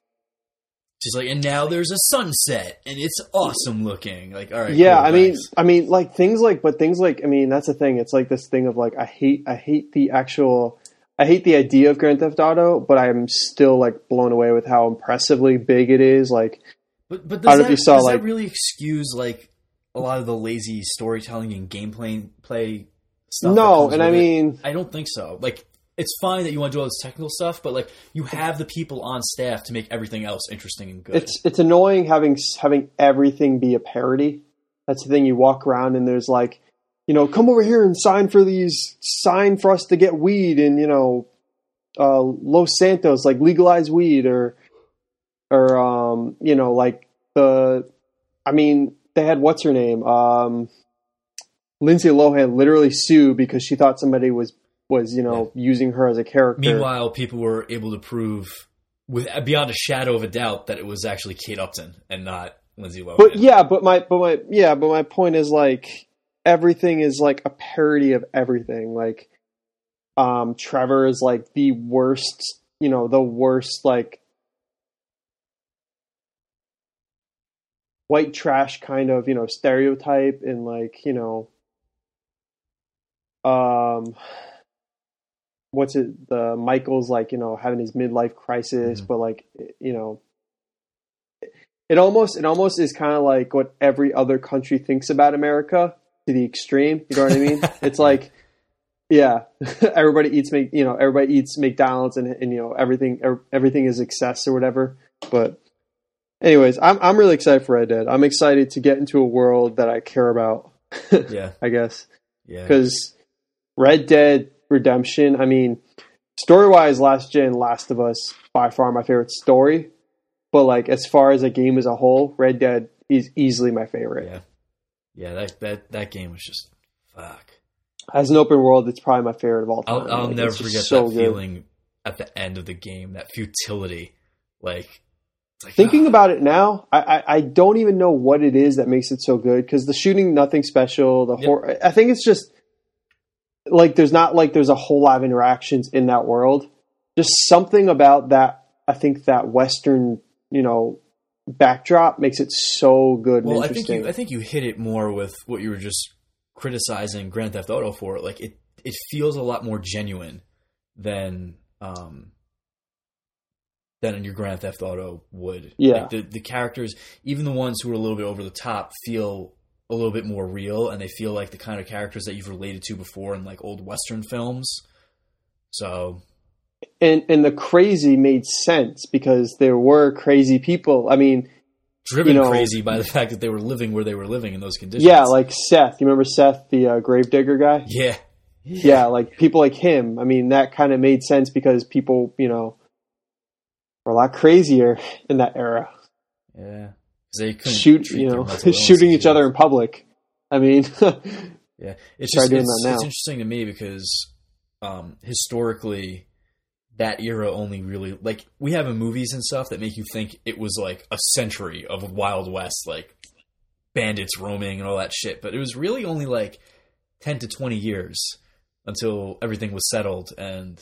just like, and now there's a sunset and it's awesome looking. Like, all right, yeah cool, i mean thanks. i mean like things like but things like i mean that's the thing it's like this thing of like i hate i hate the actual i hate the idea of grand theft auto but i'm still like blown away with how impressively big it is like but but I don't does, know that, if you saw, does like- that really excuse like a lot of the lazy storytelling and gameplay play stuff? no and i it? mean I don't think so. Like, it's fine that you want to do all this technical stuff, but like, you have the people on staff to make everything else interesting and good. it's it's annoying having having everything be a parody that's the thing you walk around and there's like you know come over here and sign for these sign for us to get weed in you know uh los santos like legalize weed or or um you know like the i mean they had what's her name? Um lindsay lohan literally sue because she thought somebody was was you know using her as a character. Meanwhile, people were able to prove with beyond a shadow of a doubt that it was actually Kate Upton and not Lindsay Lohan. But yeah, but my but my yeah, but my point is like everything is like a parody of everything. Like um Trevor is like the worst, you know, the worst like white trash kind of, you know, stereotype and like, you know um what's it the Michael's like, you know, having his midlife crisis, Mhm. but like you know it almost it almost is kind of like what every other country thinks about America to the extreme. You know what I mean? it's like, yeah, everybody eats make you know everybody eats McDonald's and and you know everything everything is excess or whatever. But anyways, I'm I'm really excited for Red Dead. I'm excited to get into a world that I care about. yeah, I guess yeah. because Red Dead Redemption. I mean, story wise, Last Gen, Last of Us by far my favorite story. But like as far as a game as a whole, Red Dead is easily my favorite. Yeah, yeah. That that that game was just fuck. As an open world, it's probably my favorite of all time. I'll, I'll Like, never forget so that good. feeling at the end of the game. That futility, like, like Thinking ah, about it now, I, I, I don't even know what it is that makes it so good because the shooting, nothing special. The Yep. hor- I think it's just like there's not like there's a whole lot of interactions in that world. Just something about that. I think that Western, you know, backdrop makes it so good Well, I think you I think you hit it more with what you were just criticizing Grand Theft Auto for. Like it it feels a lot more genuine than um than your Grand Theft Auto would. Yeah. Like the the characters, even the ones who are a little bit over the top, feel a little bit more real, and they feel like the kind of characters that you've related to before in like old Western films. So and and the crazy made sense because there were crazy people. I mean, driven You know- crazy by the fact that they were living where they were living in those conditions. yeah, like Seth. You remember Seth, the uh, gravedigger guy? yeah, yeah, like people like him. I mean, that kind of made sense because people, you know, were a lot crazier in that era. Yeah. They couldn't Shoot, you know, shooting each other in public. I mean, Yeah, it's just it's, it's interesting to me because um, historically, that era only really like we have in movies and stuff that make you think it was like a century of Wild West, like bandits roaming and all that shit. But it was really only like ten to twenty years until everything was settled and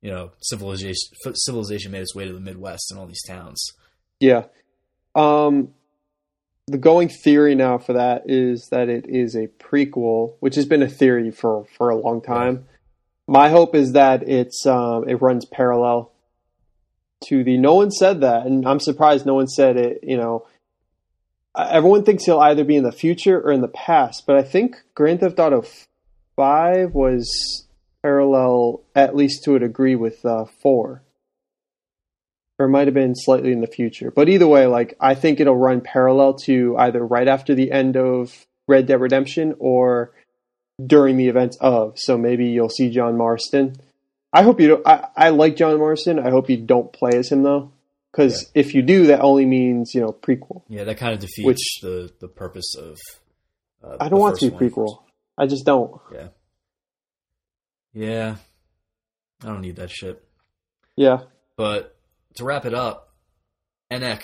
you know civilization civilization made its way to the Midwest and all these towns. yeah. Um, the going theory now for that is that it is a prequel, which has been a theory for for a long time. My hope is that it's um, it runs parallel to the. No one said that, and I'm surprised no one said it. You know, Uh, everyone thinks he'll either be in the future or in the past, but I think Grand Theft Auto Five was parallel, at least to a degree, with uh, Four, or it might have been slightly in the future. But either way, like I think it'll run parallel to either right after the end of Red Dead Redemption or during the events of. So maybe you'll see John Marston. I hope you don't. I, I like John Marston. I hope you don't play as him though, because if you do, that only means you know prequel. Yeah, that kind of defeats Which- the the purpose of. Uh, I don't want to be prequel. I just don't. Yeah. Yeah. I don't need that shit. Yeah, But to wrap it up, NX.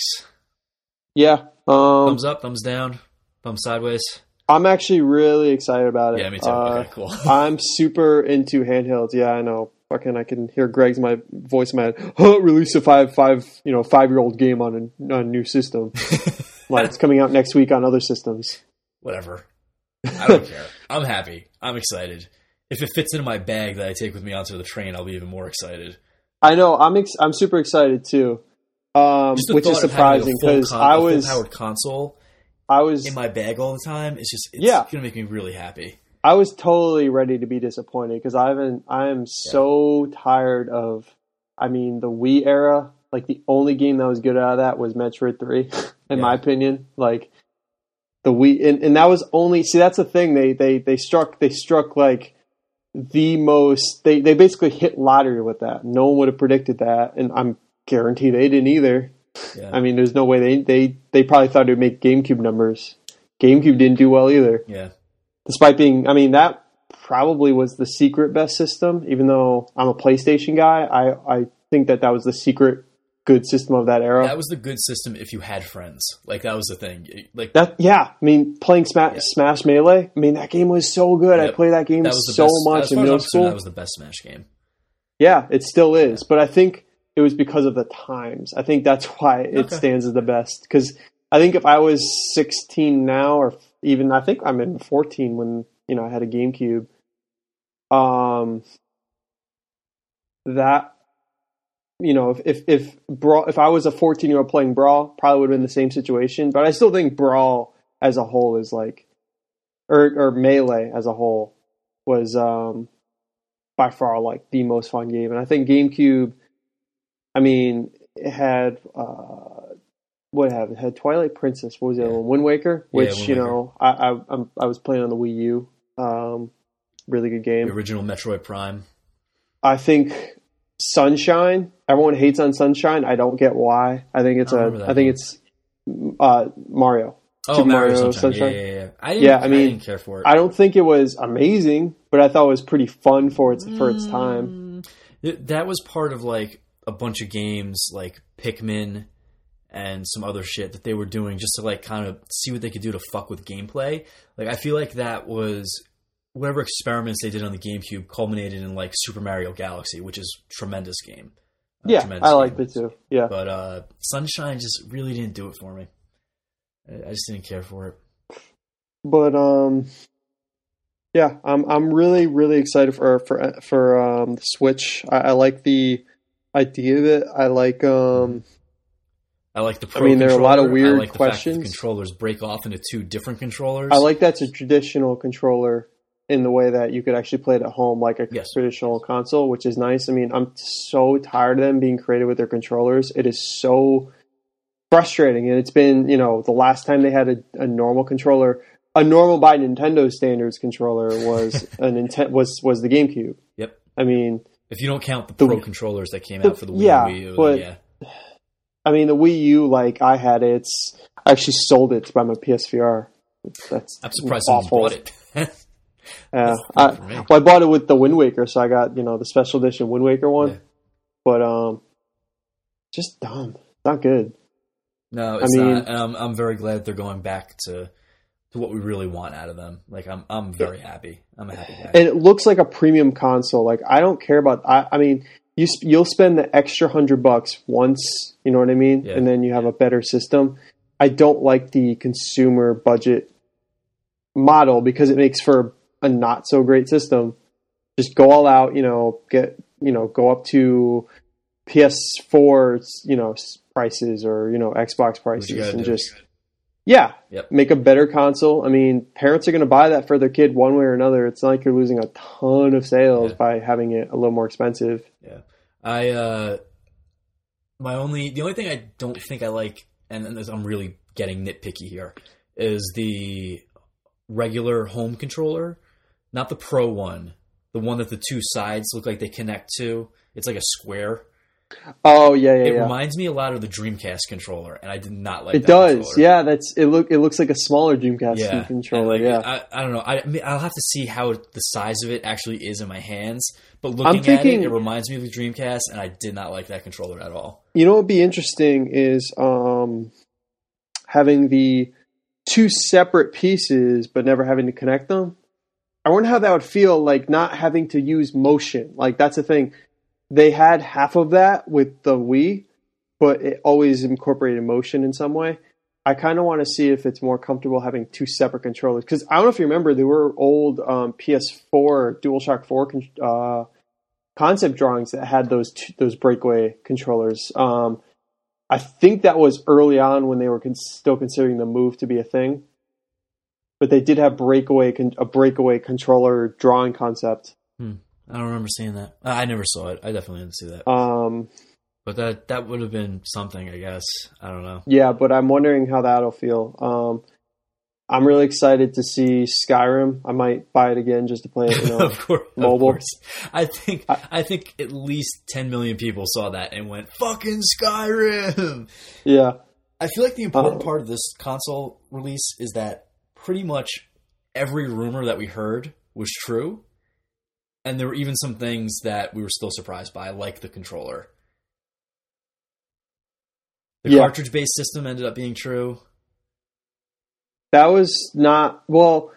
yeah. Um, Thumbs up, thumbs down, thumbs sideways. I'm actually really excited about it. Yeah, me too. Uh, okay, cool. I'm super into handhelds. Yeah, I know. Fucking, I can hear Greg's my voice in my head. Huh, release a five, five, you know, five year old game on a, on a new system. like it's coming out next week on other systems. Whatever. I don't care. I'm happy. I'm excited. If it fits into my bag that I take with me onto the train, I'll be even more excited. I know. I'm ex- I'm super excited too. Um, which is thought of having surprising because con- I a was full-powered console I was in my bag all the time. It's just it's Yeah. gonna make me really happy. I was totally ready to be disappointed because I haven't. I am so tired of. I mean, the Wii era. Like the only game that was good out of that was Metroid Three, in Yeah. my opinion. Like the Wii, and, and that was only. See, that's the thing. They they they struck. They struck like the most. They they basically hit lottery with that. No one would have predicted that, and I'm guarantee they didn't either. Yeah. I mean, there's no way they they they probably thought it would make GameCube numbers. GameCube didn't do well either yeah. despite being i mean that probably was the secret best system even though i'm a playstation guy i i think that that was the secret good system of that era That was the good system if you had friends. Like that was the thing. Like that yeah i mean playing smash Yeah. smash melee i mean that game was so good i played that game that so best, much in middle school That was the best Smash game. yeah it still is but i think it was because of the times. I think that's why it Okay. stands as the best. Because i think if i was 16 now or even i think i'm in 14 when you know i had a gamecube um that you know if if if brawl if i was a 14 year old playing brawl probably would have been the same situation. But i still think brawl as a whole is like or or melee as a whole was um by far like the most fun game. And i think gamecube i mean it had uh what had it had Twilight Princess. What was the other one? Wind Waker, which Wind you Waker. know I I I'm, I was playing on the Wii U. Um, really good The game. original Metroid Prime. I think Sunshine. Everyone hates on Sunshine. I don't get why. I think it's I a. I think game. it's uh, Mario. Oh, Super Mario, Mario Sunshine. Sunshine. Yeah, yeah, yeah. I didn't, Yeah, I I, mean, didn't care for it. I don't think it was amazing, but I thought it was pretty fun for its for its time. That was part of like a bunch of games like Pikmin and some other shit that they were doing just to like kind of see what they could do to fuck with gameplay. Like I feel like that was whatever experiments they did on the GameCube culminated in like Super Mario Galaxy, which is a tremendous game. Yeah, tremendous I liked it too. Yeah, But uh, Sunshine just really didn't do it for me. I I just didn't care for it. but um, yeah, I'm I'm really really excited for for for um the Switch. I, I like the idea of it. I like um. I like the. I mean, there are a lot of weird like the fact that questions. controllers break off into two different controllers. I like that's a traditional controller in the way that you could actually play it at home like a Yes. traditional console, which is nice. I mean, I'm so tired of them being creative with their controllers. It is so frustrating, and it's been you know the last time they had a, a normal controller, a normal by Nintendo standards controller was a Nintendo was was the GameCube. Yep. I mean, If you don't count the, The- Pro controllers that came the- out for the Wii, yeah, Wii U, but- yeah, I mean the Wii U like I had it. It's I actually sold it to buy my PSVR. That's I'm surprised awful. someone bought it. Yeah, I, good for me. well, I bought it with the Wind Waker, so I got you know the special edition Wind Waker one. Yeah. But um, just dumb, not good. no, it's mean- not. I'm very glad they're going back to to what we really want out of them. Like I'm I'm very happy. I'm a happy guy. And it looks like a premium console. Like I don't care about. I, I mean, you sp- you'll spend the extra hundred bucks once. You know what I mean? Yeah. And then you have a better system. I don't like the consumer budget model because it makes for a not so great system. Just go all out. You know, get you know go up to PS4. You know prices or you know Xbox prices and do. just yeah Yep. make a better console. I mean, parents are going to buy that for their kid one way or another. It's not like you're losing a ton of sales Yeah. by having it a little more expensive. Yeah, I uh, my only the only thing I don't think I like, and, and this- I'm really getting nitpicky here, is the regular home controller, not the Pro one, the one that the two sides look like they connect to. It's like a square. Oh yeah, yeah, It yeah. reminds me a lot of the Dreamcast controller, and I did not like It does. controller. Yeah, that's it. Look, it looks like a smaller Dreamcast Yeah, controller. Like, yeah, I, I don't know. I, I mean, I'll have to see how the size of it actually is in my hands. But looking I'm at it, it reminds me of the Dreamcast, and I did not like that controller at all. you know what would be interesting is um, having the two separate pieces, but never having to connect them. I wonder how that would feel like not having to use motion. Like that's the thing. They had half of that with the Wii, but it always incorporated motion in some way. I kind of want to see if it's more comfortable having two separate controllers because I don't know if you remember there were old um, PS4 DualShock 4 con- uh, concept drawings that had those those breakaway controllers. Um, I think that was early on when they were con- still considering the move to be a thing, but they did have breakaway con- a breakaway controller drawing concept. I don't remember seeing that. I never saw it. I definitely didn't see that. Um, But that that would have been something, I guess. I don't know. yeah, but I'm wondering how that'll feel. Um, I'm really excited to see Skyrim. I might buy it again just to play it. You know, of course, of mobile. course. I think I, think at least 10 million people saw that and went fucking Skyrim. yeah. I feel like the important Uh, part of this console release is that pretty much every rumor that we heard was true, and there were even some things that we were still surprised by, like the controller. The Yeah. cartridge-based system ended up being true. That was not well.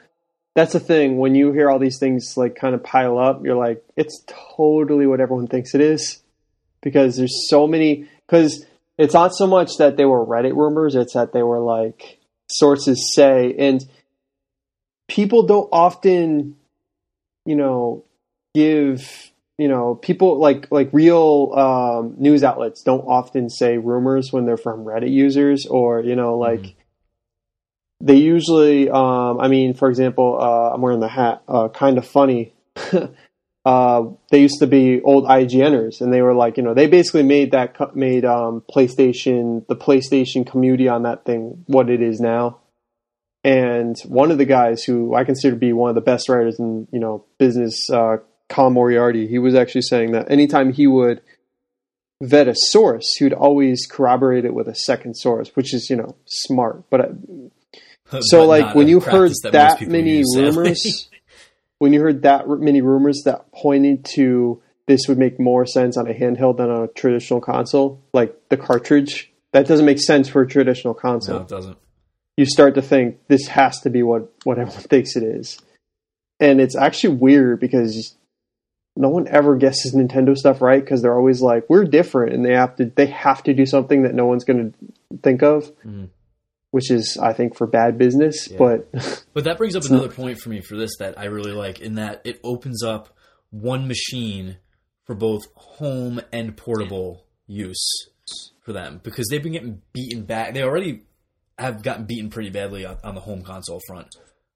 That's the thing. When you hear all these things like kind of pile up, you're like, it's totally what everyone thinks it is, because there's so many. Because it's not so much that they were Reddit rumors; it's that they were like sources say, and people don't often, you know, give you know people like like real um, news outlets don't often say rumors when they're from Reddit users or you know like Mhm. they usually um, i mean for example uh, i'm wearing the hat uh, kind of funny uh, they used to be old igners and they were like you know they basically made that made um, playstation the playstation community on that thing what it is now and one of the guys who i consider to be one of the best writers in you know business uh, colin moriarty he was actually saying that anytime he would vet a source he would always corroborate it with a second source which is you know smart. But uh, so like when you heard most that many rumors when you heard that many rumors that pointed to this would make more sense on a handheld than on a traditional console like the cartridge that doesn't make sense for a traditional console. No, it doesn't. you start to think this has to be what what everyone thinks it is. And it's actually weird because no one ever guesses nintendo stuff right because they're always like we're different and they have to they have to do something that no one's going to think of Mhm. which is i think for bad business Yeah. but But that brings up another not- point for me for this that I really like in that it opens up one machine for both home and portable use for them because they've been getting beaten back. They already have gotten beaten pretty badly on, on the home console front,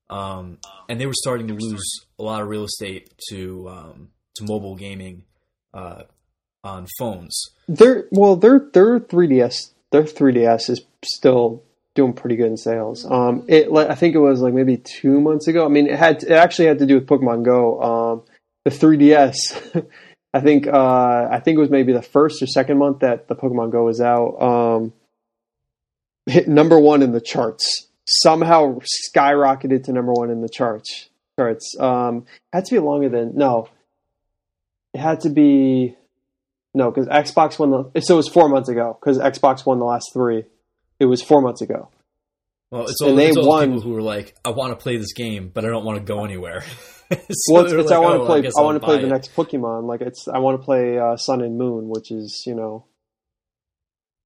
um, and they were starting to lose a lot of real estate to um, to mobile gaming uh, on phones. Their well, their their 3ds their 3ds is still doing pretty good in sales. Um, it I think it was like maybe two months ago. I mean, it had it actually had to do with Pokemon Go. Um, the 3ds, I think uh, I think it was maybe the first or second month that the Pokemon Go was out. Um, hit number one in the charts. Somehow skyrocketed to number one in the charts. Charts. Um, had to be longer than no. It had to be no, because Xbox won the. So it was four months ago because Xbox won the last three. It was four months ago. Well, it's And they it's all won- people who are like, I want to play this game, but I don't want to go anywhere. So well, it's, it's like, I want "Oh, to play. I, I'll want to play the it." next Pokemon. Like it's. I want to play uh, Sun and Moon, which is you know.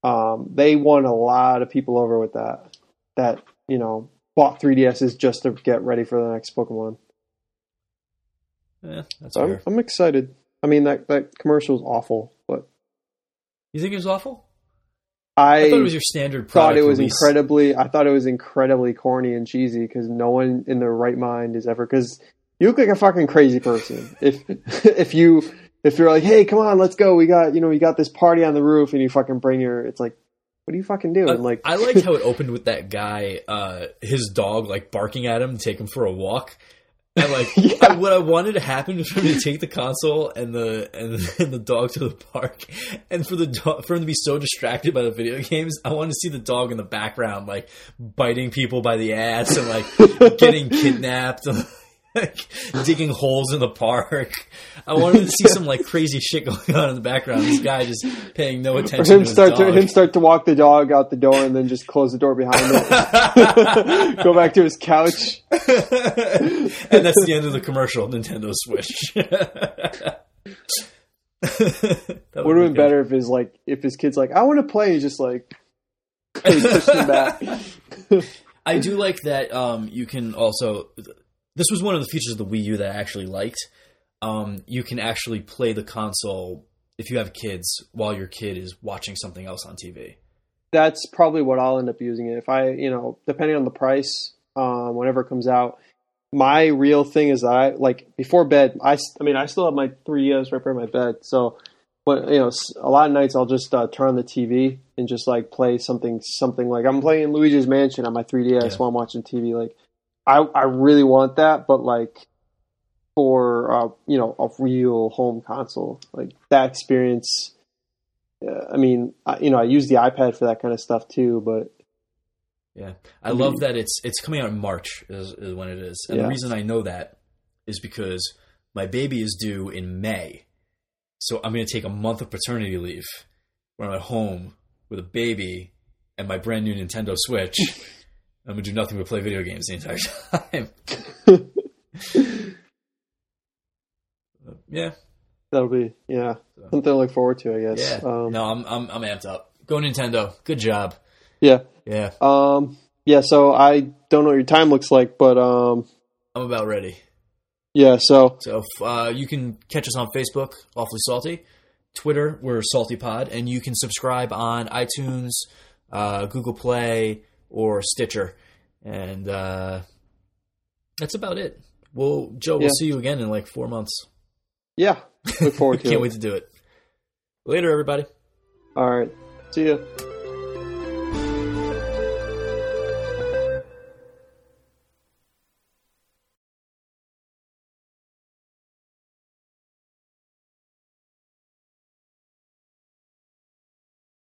Um, they won a lot of people over with that. That you know bought 3DSs just to get ready for the next Pokemon. Yeah, that's So I'm. I'm excited. I mean that that commercial was awful, but You think it was awful? I, I thought it was your standard thought it was release. incredibly i thought it was incredibly corny and cheesy because no one in their right mind is ever because you look like a fucking crazy person if if you if you're like hey come on let's go we got you know we got this party on the roof and you fucking bring your it's like what are you fucking doing I, like I liked how it opened with that guy, uh, his dog like barking at him to take him for a walk. I like Yeah. What I wanted to happen was for him to take the console and the and, and the dog to the park, and for the dog for him to be so distracted by the video games. I wanted to see the dog in the background, like biting people by the ass and like getting kidnapped, and, like digging holes in the park. I wanted to see some like crazy shit going on in the background. This guy just paying no Or attention him to start to him start to walk the dog out the door and then just close the door behind him. Go back to his couch. and that's the end of the commercial. Nintendo Switch. that Would have been better if his like if his kid's like, I want to play, he's just like he's pushing him back. I do like that. Um, you can also. This was one of the features of the Wii U that I actually liked. Um, you can actually play the console if you have kids while your kid is watching something else on TV. That's probably what I'll end up using it. If I, you know, depending on the price, um, whenever it comes out. My real thing is that I like before bed. I, I mean, I still have my 3DS right by my bed, so. But you know, a lot of nights I'll just uh, turn on the TV and just like play something, something like I'm playing Luigi's Mansion on my 3DS Yeah. while I'm watching TV. Like, I I really want that, but like for uh, you know a real home console, like that experience. Uh, I mean, I, you know, I use the iPad for that kind of stuff too, but Yeah, I love that it's it's coming out in March is, is when it is, and Yeah. the reason I know that is because my baby is due in May, so I'm going to take a month of paternity leave when I'm at home with a baby and my brand new Nintendo Switch. I'm going to do nothing but play video games the entire time. yeah, that'll be yeah something to look forward to, I yeah. guess. Um, no, I'm I'm I'm amped up. Go Nintendo. Good job. Yeah, Yeah, um, yeah. So I don't know what your time looks like, but um, I'm about ready. yeah. So So uh, you can catch us on Facebook, Awfully Salty. Twitter, we're Salty Pod, and you can subscribe on iTunes, uh, Google Play, or Stitcher. And uh, that's about it. Well, Joe, we'll Yeah. see you again in like four months. yeah, look forward to Can't it. wait to do it. Later, everybody. All right, see ya.